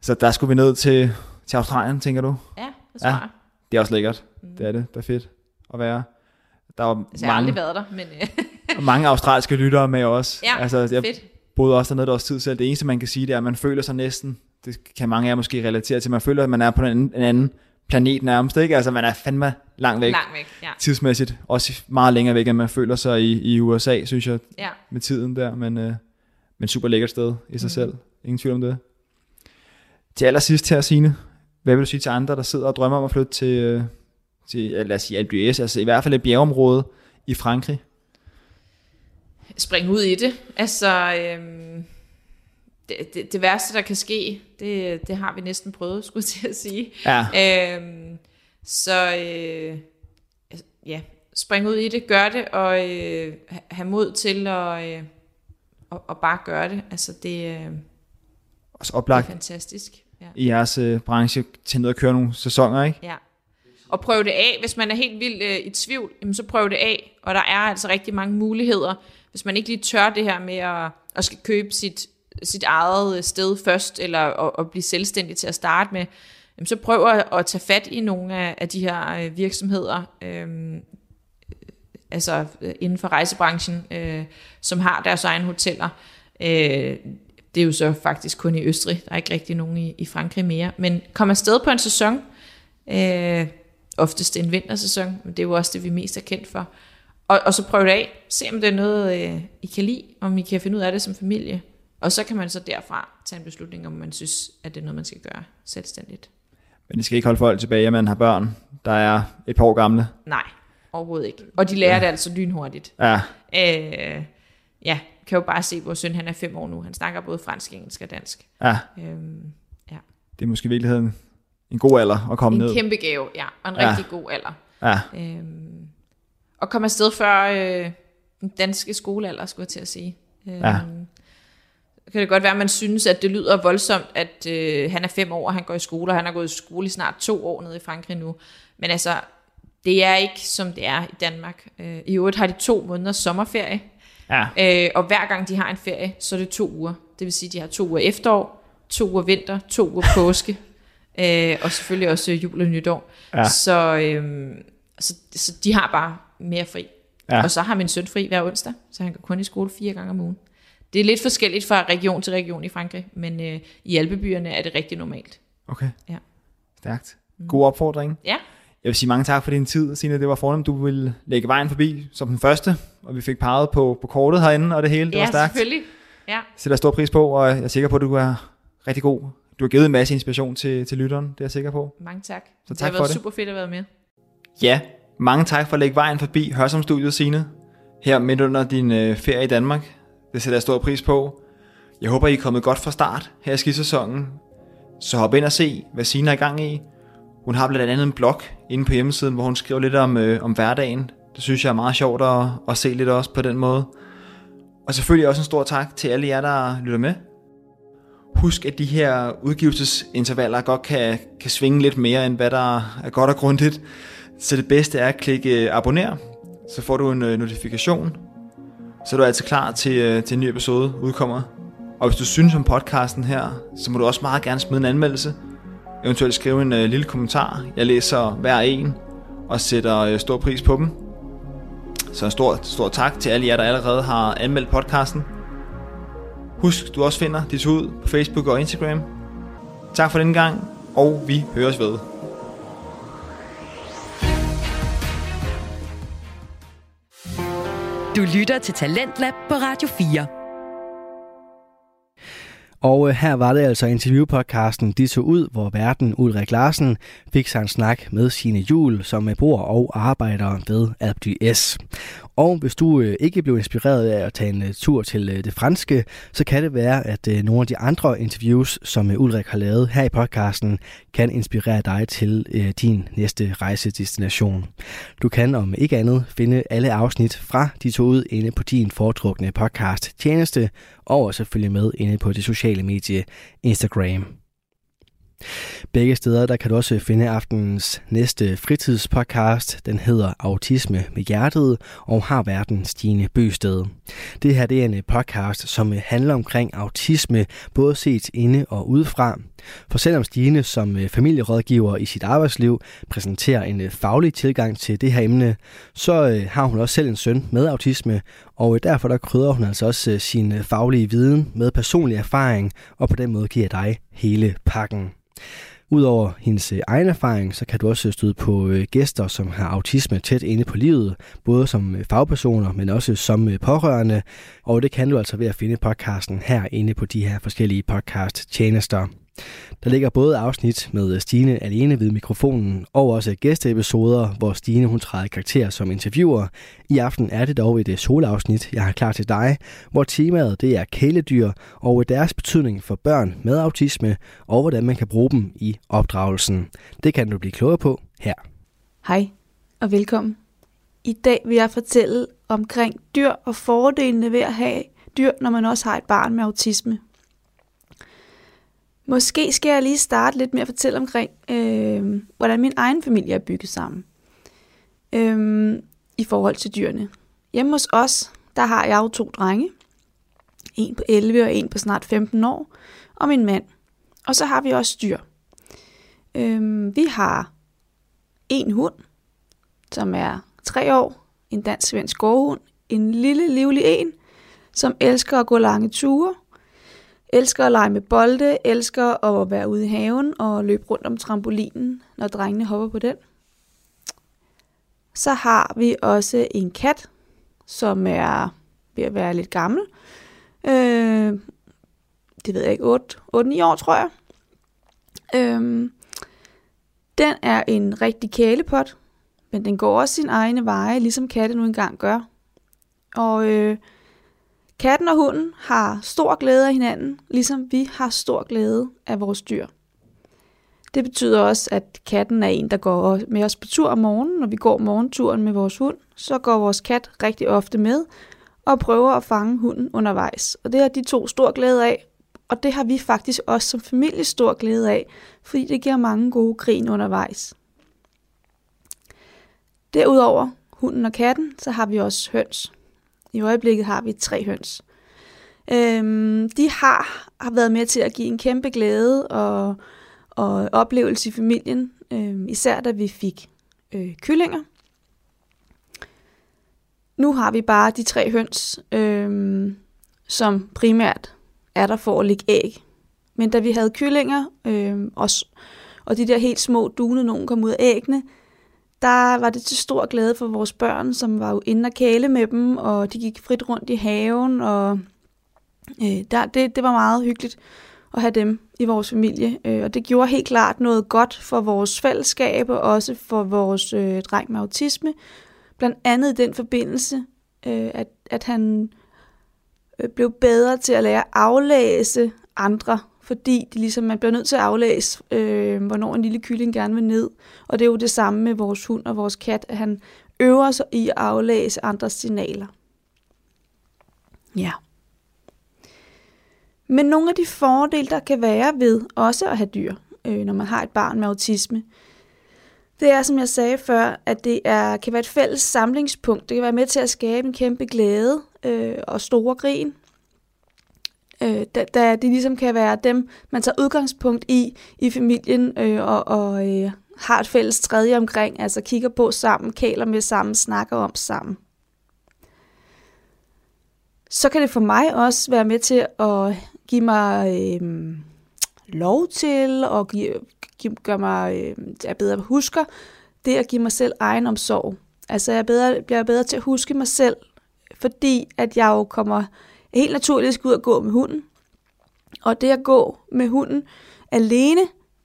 S5: Så der skulle vi ned til, til Australien, tænker du?
S4: Ja, det tror jeg.
S5: Det er også lækkert. Mm. Det er det. Det er fedt at være. Der var
S4: Altså, jeg har
S5: mange,
S4: aldrig været der, men øh,
S5: mange australske lyttere med også.
S4: Ja,
S5: altså, jeg
S4: fedt.
S5: Boede også dernede et års tid selv. Det eneste, man kan sige, det er, at man føler sig næsten, det kan mange af jer måske relatere til, man føler, at man er på en anden, en anden planet nærmest, ikke? Altså, man er fandme langt væk.
S4: Langt væk, ja.
S5: Tidsmæssigt. Også meget længere væk, end man føler sig i, i USA, synes jeg,
S4: Ja.
S5: med tiden der. Men, øh, men super lækkert sted i sig
S4: Mhm.
S5: selv. Ingen tvivl om det. Til allersidst her, Signe, hvad vil du sige til andre, der sidder og drømmer om at flytte til, øh, til lad os sige Alpe altså i hvert fald et bjergeområde i Frankrig?
S4: Springe ud i det. Altså, øhm, det, det, det værste, der kan ske, det, det har vi næsten prøvet, skulle jeg til at sige.
S5: Ja.
S4: Øhm, så øh, altså, ja, spring ud i det, gør det, og øh, ha- have mod til at, øh, og, og bare gøre det. Altså, det, øh,
S5: Også
S4: det er
S5: oplagt
S4: fantastisk. Ja.
S5: i jeres øh, branche til ned at køre nogle sæsoner, ikke?
S4: Ja. Og prøv det af. Hvis man er helt vildt øh, i tvivl, jamen så prøv det af. Og der er altså rigtig mange muligheder. Hvis man ikke lige tør det her med at, at skal købe sit, sit eget sted først, eller at, at blive selvstændig til at starte med, jamen så prøv at, at tage fat i nogle af, af de her øh, virksomheder, øhm, øh, altså øh, inden for rejsebranchen, øh, som har deres egne hoteller. Øh, det er jo så faktisk kun i Østrig. Der er ikke rigtig nogen i, i Frankrig mere. Men kom afsted på en sæson. Øh, oftest en vintersæson, men det er jo også det, vi mest er kendt for. Og, og så prøv det af. Se om det er noget, øh, I kan lide, om I kan finde ud af det som familie. Og så kan man så derfra tage en beslutning, om man synes, at det er noget, man skal gøre selvstændigt.
S5: Men I skal ikke holde folk tilbage, at man har børn, der er et par år gamle.
S4: Nej, overhovedet ikke. Og de lærer det altså lynhurtigt.
S5: Ja.
S4: Øh, ja, kan jo bare se, hvor søn han er fem år nu. Han snakker både fransk, engelsk og dansk.
S5: Ja.
S4: Øhm, ja.
S5: Det er måske i virkeligheden en god alder at komme
S4: En
S5: ned.
S4: kæmpe gave, ja. Og en
S5: Ja.
S4: rigtig god alder.
S5: Ja.
S4: Øhm, og komme afsted før øh, den danske skolealder, skulle jeg til at sige. Øhm,
S5: Ja.
S4: Kan det godt være, at man synes, at det lyder voldsomt, at øh, han er fem år, og han går i skole, og han har gået i skole i snart to år nede i Frankrig nu. Men altså, det er ikke, som det er i Danmark. Øh, I øvrigt har de to måneders sommerferie.
S5: Ja.
S4: Øh, og hver gang de har en ferie, så er det to uger. Det vil sige, at de har to uger efterår, to uger vinter, to uger påske, [LAUGHS] øh, og selvfølgelig også jul og nytår.
S5: Ja.
S4: Så, øh, så, så de har bare mere fri.
S5: Ja.
S4: Og så har min søn fri hver onsdag, så han går kun i skole fire gange om ugen. Det er lidt forskelligt fra region til region i Frankrig, men øh, i alpebyerne er det rigtig normalt.
S5: Okay.
S4: Ja.
S5: Stærkt. God opfordring.
S4: Ja.
S5: Jeg vil sige mange tak for din tid, Signe. Det var fornemt, du ville lægge vejen forbi som den første, og vi fik peget på, på kortet herinde og det hele. Det
S4: ja,
S5: var stærkt.
S4: selvfølgelig. Ja.
S5: Sætter stor pris på, og jeg er sikker på, at du er rigtig god. Du har givet en masse inspiration til, til lytteren, det er jeg sikker på.
S4: Mange tak.
S5: Så
S4: det
S5: tak
S4: har
S5: for
S4: været
S5: det.
S4: super fedt at være med.
S5: Ja, mange tak for at lægge vejen forbi Hørsom Studiet, Signe. Her midt under din øh, ferie i Danmark. Det sætter jeg stor pris på. Jeg håber, I er kommet godt fra start her i skisæsonen. Så hop ind og se, hvad Signe er i gang i. Hun har blandt andet en blog inde på hjemmesiden, hvor hun skriver lidt om, øh, om hverdagen. Det synes jeg er meget sjovt at, at se lidt også på den måde. Og selvfølgelig også en stor tak til alle jer, der lytter med. Husk, at de her udgivelsesintervaller godt kan, kan svinge lidt mere, end hvad der er godt og grundigt. Så det bedste er at klikke øh, abonner, så får du en øh, notifikation. Så er du altid klar til, øh, til en ny episode udkommer. Og hvis du synes om podcasten her, så må du også meget gerne smide en anmeldelse. Eventuelt skrive en lille kommentar. Jeg læser hver en og sætter stor pris på dem. Så en stor, stor tak til alle jer, der allerede har anmeldt podcasten. Husk, du også finder dit ud på Facebook og Instagram. Tak for den gang, og vi høres ved.
S2: Du lytter til Talentlab på Radio 4.
S3: Og øh, her var det altså interviewpodcasten De tog ud, hvor verden Ulrik Larsen fik sig en snak med sine jul, som er bor og arbejder ved Alpe S. Og hvis du øh, ikke blev inspireret af at tage en øh, tur til øh, det franske, så kan det være, at øh, nogle af de andre interviews, som øh, Ulrik har lavet her i podcasten, kan inspirere dig til øh, din næste rejsedestination. Du kan om ikke andet finde alle afsnit fra De to ud inde på din foretrukne podcast tjeneste, og også følge med inde på det sociale medie Instagram. Begge steder der kan du også finde aftenens næste fritidspodcast. Den hedder Autisme med hjertet og har verden Stine Bøsted. Det her det er en podcast, som handler omkring autisme, både set inde og udefra. For selvom Stine som øh, familierådgiver i sit arbejdsliv præsenterer en øh, faglig tilgang til det her emne, så øh, har hun også selv en søn med autisme, og derfor der krydder hun altså også sin faglige viden med personlig erfaring, og på den måde giver dig hele pakken. Udover hendes egen erfaring, så kan du også støde på gæster, som har autisme tæt inde på livet, både som fagpersoner, men også som pårørende. Og det kan du altså ved at finde podcasten her inde på de her forskellige podcast-tjenester. Der ligger både afsnit med Stine alene ved mikrofonen, og også gæsteepisoder, hvor Stine hun træder karakter som interviewer. I aften er det dog et øh, solafsnit, jeg har klar til dig, hvor temaet det er kæledyr og deres betydning for børn med autisme, og hvordan man kan bruge dem i opdragelsen. Det kan du blive klogere på her.
S12: Hej og velkommen. I dag vil jeg fortælle omkring dyr og fordelene ved at have dyr, når man også har et barn med autisme. Måske skal jeg lige starte lidt med at fortælle omkring, øh, hvordan min egen familie er bygget sammen øh, i forhold til dyrene. Hjemme hos os, der har jeg jo to drenge. En på 11 og en på snart 15 år, og min mand. Og så har vi også dyr. Øh, vi har en hund, som er tre år, en dansk-svensk gårdhund, en lille livlig en, som elsker at gå lange ture, elsker at lege med bolde, elsker at være ude i haven og løbe rundt om trampolinen, når drengene hopper på den. Så har vi også en kat, som er ved at være lidt gammel. Øh, det ved jeg ikke, 8-9 år, tror jeg. Øh, den er en rigtig kælepot, men den går også sin egne veje, ligesom katte nu engang gør. Og øh, katten og hunden har stor glæde af hinanden, ligesom vi har stor glæde af vores dyr. Det betyder også, at katten er en, der går med os på tur om morgenen. Når vi går morgenturen med vores hund, så går vores kat rigtig ofte med og prøver at fange hunden undervejs. Og det har de to stor glæde af, og det har vi faktisk også som familie stor glæde af, fordi det giver mange gode grin undervejs. Derudover hunden og katten, så har vi også høns. I øjeblikket har vi tre høns. Øhm, de har, har været med til at give en kæmpe glæde og, og oplevelse i familien, øhm, især da vi fik øh, kyllinger. Nu har vi bare de tre høns, øhm, som primært er der for at lægge æg. Men da vi havde kyllinger, øhm, og, og de der helt små dune, nogen kom ud af æggene, der var det til stor glæde for vores børn, som var jo inde og kæle med dem, og de gik frit rundt i haven, og øh, der, det, det var meget hyggeligt at have dem i vores familie. Øh, og det gjorde helt klart noget godt for vores fællesskab, og også for vores øh, dreng med autisme. Blandt andet i den forbindelse, øh, at, at han øh, blev bedre til at lære at aflæse andre fordi de ligesom, man bliver nødt til at aflæse, øh, hvornår en lille kylling gerne vil ned. Og det er jo det samme med vores hund og vores kat, at han øver sig i at aflæse andres signaler. Ja. Men nogle af de fordele, der kan være ved også at have dyr, øh, når man har et barn med autisme, det er, som jeg sagde før, at det er, kan være et fælles samlingspunkt. Det kan være med til at skabe en kæmpe glæde øh, og store grin øh, da, da det ligesom kan være dem, man tager udgangspunkt i i familien øh, og, og øh, har et fælles tredje omkring, altså kigger på sammen, kæler med sammen, snakker om sammen. Så kan det for mig også være med til at give mig øh, lov til og give, give, gøre mig øh, jeg bedre husker det at give mig selv egenomsorg. Altså jeg bedre, bliver bedre til at huske mig selv, fordi at jeg jo kommer helt naturligt skal ud og gå med hunden. Og det at gå med hunden alene,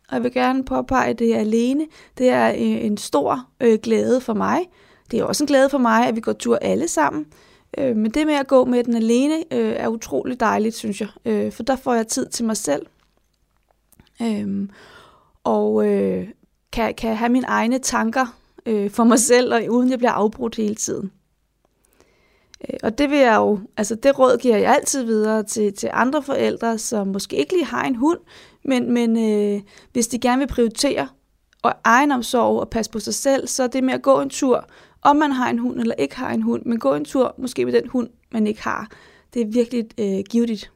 S12: og jeg vil gerne påpege, det er alene, det er øh, en stor øh, glæde for mig. Det er også en glæde for mig, at vi går tur alle sammen. Øh, men det med at gå med den alene øh, er utrolig dejligt, synes jeg. Øh, for der får jeg tid til mig selv. Øh, og øh, kan, kan have mine egne tanker øh, for mig selv, og uden jeg bliver afbrudt hele tiden. Øh, og det vil jeg jo, altså det råd giver jeg altid videre til, til andre forældre, som måske ikke lige har en hund, men, men øh, hvis de gerne vil prioritere og egenomsorg og passe på sig selv, så er det med at gå en tur, om man har en hund eller ikke har en hund, men gå en tur måske med den hund, man ikke har. Det er virkelig øh, givetigt.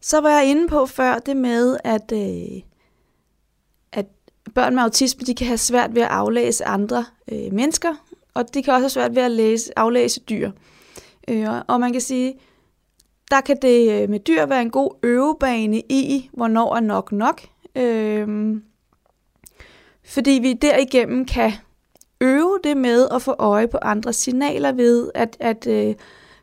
S12: Så var jeg inde på før det med, at, øh, at børn med autisme de kan have svært ved at aflæse andre øh, mennesker, og det kan også have svært ved at læse, aflæse dyr. Øh, og man kan sige, der kan det øh, med dyr være en god øvebane i, hvornår er nok nok. Øh, fordi vi derigennem kan øve det med at få øje på andre signaler ved, at, at øh,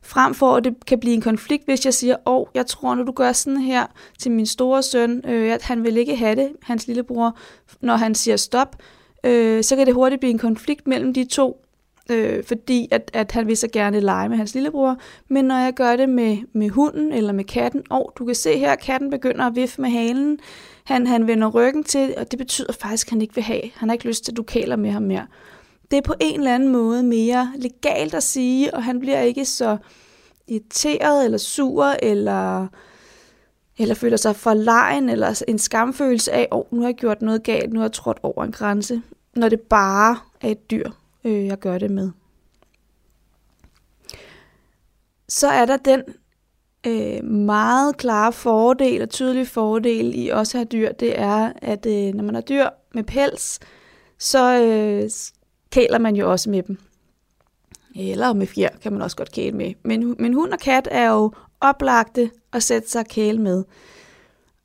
S12: frem for at det kan blive en konflikt, hvis jeg siger, åh, oh, jeg tror, når du gør sådan her til min store søn, øh, at han vil ikke have det, hans lillebror, når han siger stop, øh, så kan det hurtigt blive en konflikt mellem de to, øh, fordi at, at han vil så gerne lege med hans lillebror. Men når jeg gør det med, med hunden eller med katten, og du kan se her, at katten begynder at vifte med halen, han, han vender ryggen til, og det betyder faktisk, at han ikke vil have. Han har ikke lyst til, at du kæler med ham mere. Det er på en eller anden måde mere legalt at sige, og han bliver ikke så irriteret eller sur, eller, eller føler sig for lejen, eller en skamfølelse af, åh, oh, nu har jeg gjort noget galt, nu har jeg trådt over en grænse, når det bare er et dyr øh, jeg gør det med. Så er der den øh, meget klare fordel og tydelige fordel i også at have dyr, det er, at øh, når man har dyr med pels, så øh, kæler man jo også med dem. Eller med fjer kan man også godt kæle med. Men, men hund og kat er jo oplagte at sætte sig kæle med.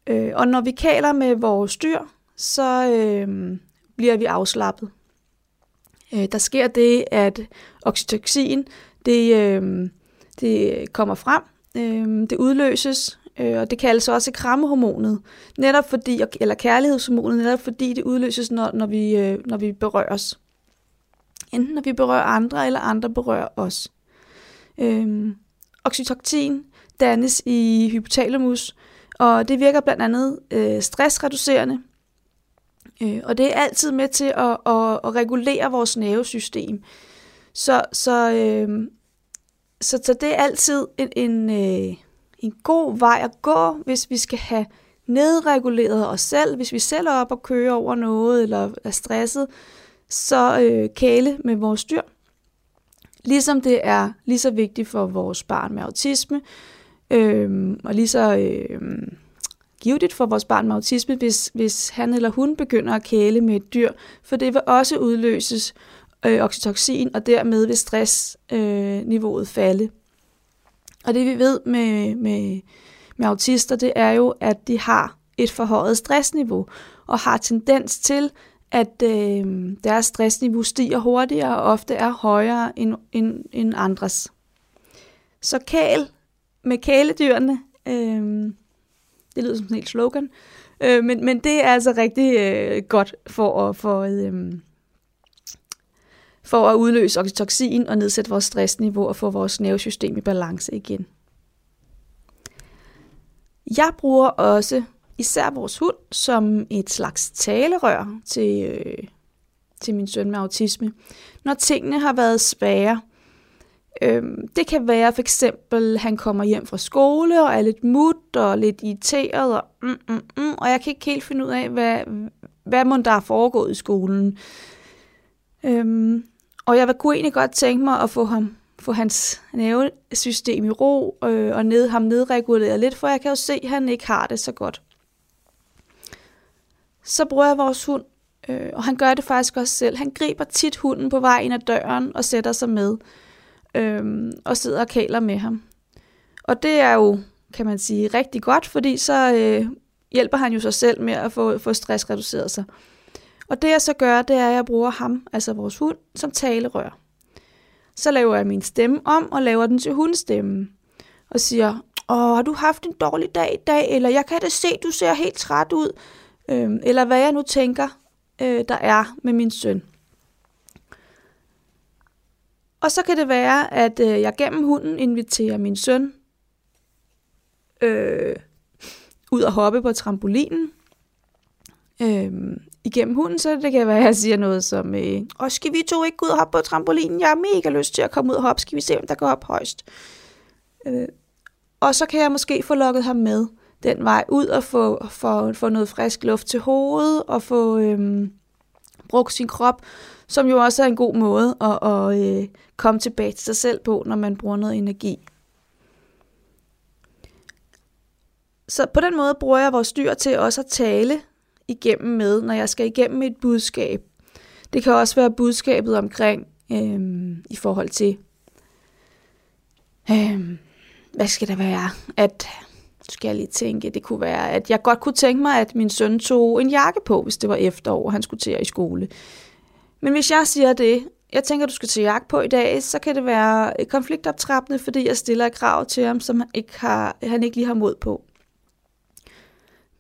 S12: Øh, og når vi kæler med vores dyr, så øh, bliver vi afslappet. Øh, der sker det, at oxytocin det, øh, det kommer frem, øh, det udløses, øh, og det kaldes også krammehormonet, netop fordi, eller kærlighedshormonet, netop fordi det udløses, når, når, vi, øh, når vi berører os. Enten når vi berører andre, eller andre berører os. Øh, oxytocin dannes i hypotalamus, og det virker blandt andet øh, stressreducerende, Øh, og det er altid med til at, at, at regulere vores nervesystem. Så, så, øh, så, så det er altid en, en, øh, en god vej at gå, hvis vi skal have nedreguleret os selv. Hvis vi selv er op og kører over noget, eller er stresset, så øh, kæle med vores dyr. Ligesom det er lige så vigtigt for vores barn med autisme, øh, og lige så øh, givetigt for vores barn med autisme, hvis, hvis han eller hun begynder at kæle med et dyr, for det vil også udløses øh, oxytocin, og dermed vil stressniveauet øh, falde. Og det vi ved med, med, med autister, det er jo, at de har et forhøjet stressniveau, og har tendens til, at øh, deres stressniveau stiger hurtigere og ofte er højere end, end, end andres. Så kæl med kæledyrene, øh, det lyder som sådan en helt slogan, øh, men, men det er altså rigtig øh, godt for at, for, øh, for at udløse oxytocin og nedsætte vores stressniveau og få vores nervesystem i balance igen. Jeg bruger også især vores hund som et slags talerør til, øh, til min søn med autisme, når tingene har været svære. Øhm, det kan være for eksempel, at han kommer hjem fra skole og er lidt mut og lidt irriteret, og, mm, mm, mm, og jeg kan ikke helt finde ud af, hvad, hvad må der er foregået i skolen. Øhm, og jeg kunne egentlig godt tænke mig at få ham få hans nervesystem i ro øh, og ned, ham nedreguleret lidt, for jeg kan jo se, at han ikke har det så godt. Så bruger jeg vores hund, øh, og han gør det faktisk også selv. Han griber tit hunden på vej ind ad døren og sætter sig med øhm, og sidder og kæler med ham. Og det er jo, kan man sige, rigtig godt, fordi så øh, hjælper han jo sig selv med at få, få stress reduceret sig. Og det jeg så gør, det er, at jeg bruger ham, altså vores hund, som talerør. Så laver jeg min stemme om og laver den til hundstemmen. Og siger, åh, har du haft en dårlig dag i dag? Eller jeg kan da se, du ser helt træt ud. Øhm, eller hvad jeg nu tænker, øh, der er med min søn. Og så kan det være, at øh, jeg gennem hunden inviterer min søn øh, ud og hoppe på trampolinen. Øh, igennem hunden, så det kan være, at jeg siger noget som, øh, og skal vi to ikke gå ud og hoppe på trampolinen? Jeg har mega lyst til at komme ud og hoppe. Skal vi se, om der går op højst? Øh, og så kan jeg måske få lukket ham med den vej ud og få, få, få noget frisk luft til hovedet og få øh, brugt sin krop, som jo også er en god måde at, at øh, komme tilbage til sig selv på, når man bruger noget energi. Så på den måde bruger jeg vores dyr til også at tale igennem med, når jeg skal igennem et budskab. Det kan også være budskabet omkring øh, i forhold til, øh, hvad skal der være, at skal jeg lige tænke, det kunne være, at jeg godt kunne tænke mig, at min søn tog en jakke på, hvis det var efterår, og han skulle til at i skole. Men hvis jeg siger det, jeg tænker, du skal tage jakke på i dag, så kan det være konfliktoptrappende, fordi jeg stiller et krav til ham, som han ikke, har, han ikke lige har mod på.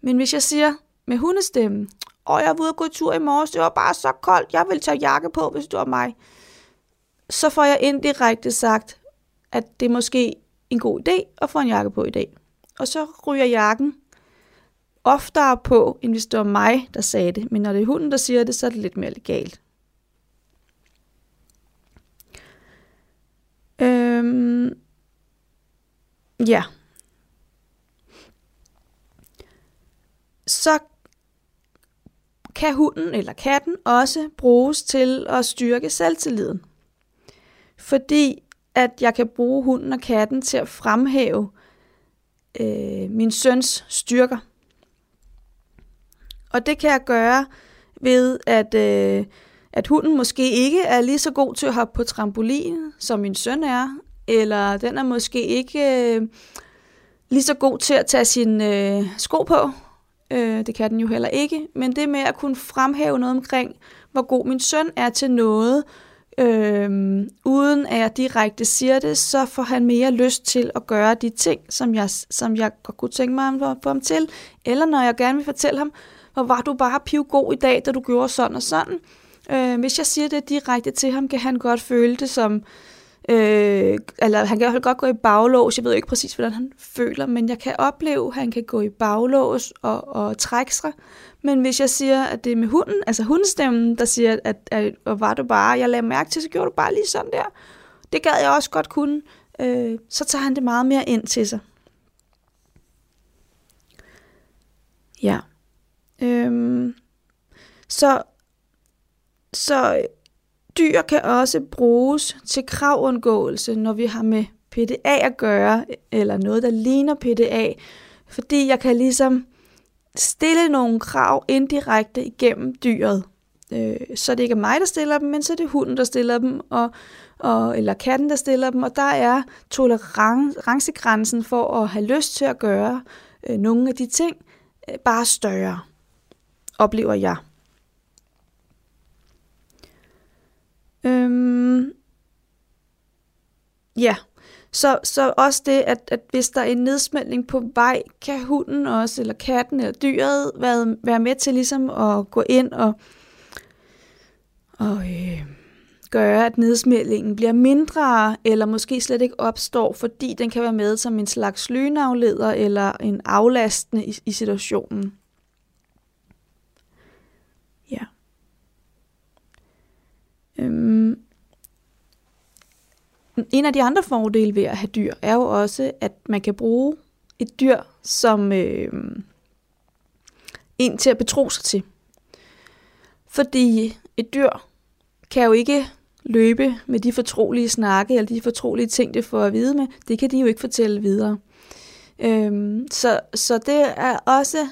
S12: Men hvis jeg siger, med hundestemmen. Og jeg var ude og gå tur i morges, det var bare så koldt, jeg vil tage jakke på, hvis du var mig. Så får jeg indirekte sagt, at det er måske en god idé at få en jakke på i dag. Og så ryger jakken oftere på, end hvis det var mig, der sagde det. Men når det er hunden, der siger det, så er det lidt mere legalt. Øhm, ja. Så kan hunden eller katten også bruges til at styrke selvtilliden. Fordi at jeg kan bruge hunden og katten til at fremhæve øh, min søns styrker. Og det kan jeg gøre ved, at, øh, at hunden måske ikke er lige så god til at hoppe på trampolin, som min søn er, eller den er måske ikke øh, lige så god til at tage sine øh, sko på, Øh, det kan den jo heller ikke. Men det med at kunne fremhæve noget omkring, hvor god min søn er til noget, øh, uden at jeg direkte siger det, så får han mere lyst til at gøre de ting, som jeg, som jeg godt kunne tænke mig at få ham til. Eller når jeg gerne vil fortælle ham, hvor var du bare pivgod i dag, da du gjorde sådan og sådan. Øh, hvis jeg siger det direkte til ham, kan han godt føle det som, Øh, eller han kan i hvert godt gå i baglås. Jeg ved ikke præcis, hvordan han føler, men jeg kan opleve, at han kan gå i baglås og, og trække sig. Men hvis jeg siger, at det er med hunden, altså hundestemmen, der siger, at, at at var du bare, jeg lagde mærke til, så gjorde du bare lige sådan der. Det gad jeg også godt kunne. Øh, så tager han det meget mere ind til sig. Ja. Øhm, så, så dyr kan også bruges til kravundgåelse, når vi har med PDA at gøre, eller noget, der ligner PDA, fordi jeg kan ligesom stille nogle krav indirekte igennem dyret. Øh, så det ikke er mig, der stiller dem, men så er det hunden, der stiller dem, og, og, eller katten, der stiller dem, og der er tolerancegrænsen for at have lyst til at gøre øh, nogle af de ting øh, bare større, oplever jeg. Øhm, ja, så, så også det, at, at hvis der er en nedsmeltning på vej, kan hunden også, eller katten eller dyret, være, være med til ligesom at gå ind og, og øh, gøre, at nedsmeltningen bliver mindre, eller måske slet ikke opstår, fordi den kan være med som en slags lynafleder eller en aflastende i, i situationen. Ja. Øhm, en af de andre fordele ved at have dyr er jo også, at man kan bruge et dyr som øh, en til at betro sig til. Fordi et dyr kan jo ikke løbe med de fortrolige snakke, eller de fortrolige ting, det får at vide med. Det kan de jo ikke fortælle videre. Øhm, så, så det er også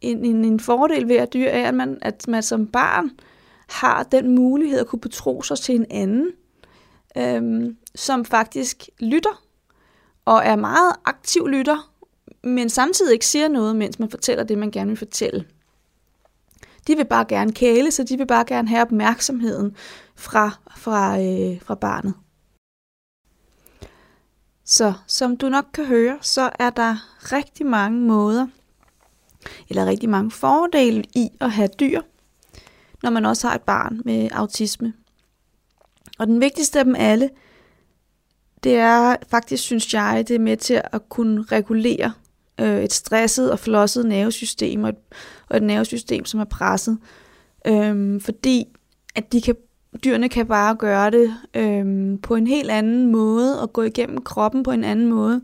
S12: en, en, en fordel ved at dyr, er, at man, at man som barn har den mulighed at kunne betro sig til en anden, øhm, som faktisk lytter, og er meget aktiv lytter, men samtidig ikke siger noget, mens man fortæller det, man gerne vil fortælle. De vil bare gerne kæle, så de vil bare gerne have opmærksomheden fra, fra, øh, fra barnet. Så som du nok kan høre, så er der rigtig mange måder, eller rigtig mange fordele i at have dyr, når man også har et barn med autisme. Og den vigtigste af dem alle, det er faktisk, synes jeg, det er med til at kunne regulere øh, et stresset og flosset nervesystem, og et, og et nervesystem, som er presset. Øhm, fordi at de kan, dyrene kan bare gøre det øhm, på en helt anden måde, og gå igennem kroppen på en anden måde,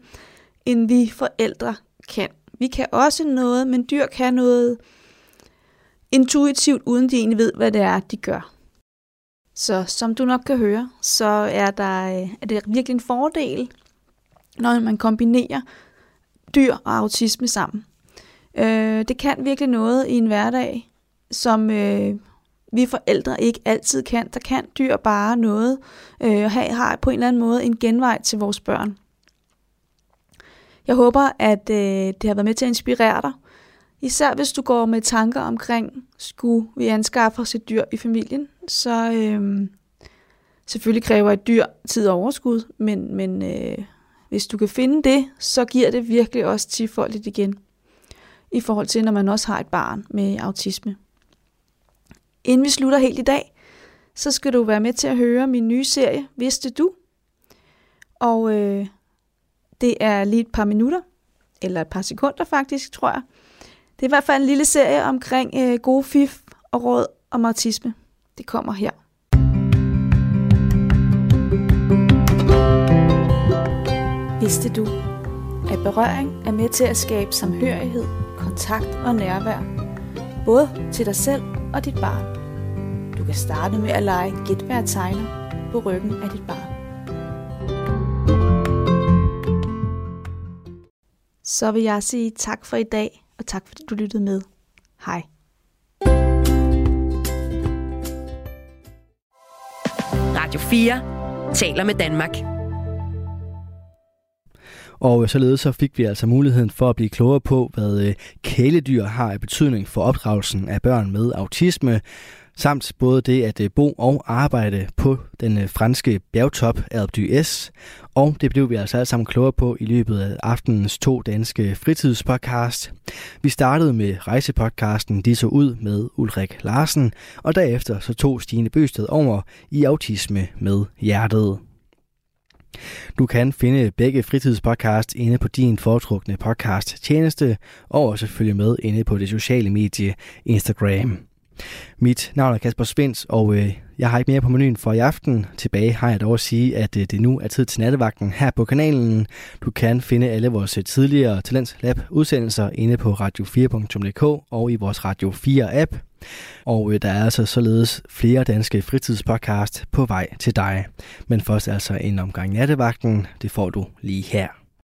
S12: end vi forældre kan. Vi kan også noget, men dyr kan noget intuitivt, uden de egentlig ved, hvad det er, de gør. Så som du nok kan høre, så er, der, øh, er det virkelig en fordel, når man kombinerer dyr og autisme sammen. Øh, det kan virkelig noget i en hverdag, som øh, vi forældre ikke altid kan. Der kan dyr bare noget, øh, og har på en eller anden måde en genvej til vores børn. Jeg håber, at øh, det har været med til at inspirere dig. Især hvis du går med tanker omkring, skulle vi anskaffe os et dyr i familien, så øh, selvfølgelig kræver et dyr tid og overskud, men, men øh, hvis du kan finde det, så giver det virkelig også tifoldigt igen, i forhold til når man også har et barn med autisme. Inden vi slutter helt i dag, så skal du være med til at høre min nye serie, Vidste du? Og øh, det er lige et par minutter, eller et par sekunder faktisk, tror jeg. Det er i hvert fald en lille serie omkring øh, gode fif og råd om autisme. Det kommer her. Vidste du, at berøring er med til at skabe samhørighed, kontakt og nærvær, både til dig selv og dit barn. Du kan starte med at lege gætvær tegner på ryggen af dit barn. Så vil jeg sige tak for i dag, og tak fordi du lyttede med. Hej.
S2: Radio 4 taler med Danmark.
S3: Og således så fik vi altså muligheden for at blive klogere på, hvad øh, kæledyr har af betydning for opdragelsen af børn med autisme, samt både det at øh, bo og arbejde på den øh, franske bjergtop Alpe d'Huez. Og det blev vi altså alle sammen klogere på i løbet af aftenens to danske fritidspodcast. Vi startede med rejsepodcasten De så ud med Ulrik Larsen, og derefter så tog Stine Bøsted over i autisme med hjertet. Du kan finde begge fritidspodcast inde på din foretrukne podcast tjeneste, og også følge med inde på det sociale medie Instagram. Mit navn er Kasper Svens, og øh, jeg har ikke mere på menuen for i aften. Tilbage har jeg dog at sige, at øh, det nu er tid til nattevagten her på kanalen. Du kan finde alle vores øh, tidligere Talents Lab udsendelser inde på radio4.dk og i vores Radio 4 app. Og øh, der er altså således flere danske fritidspodcast på vej til dig. Men først altså en omgang nattevagten, det får du lige her.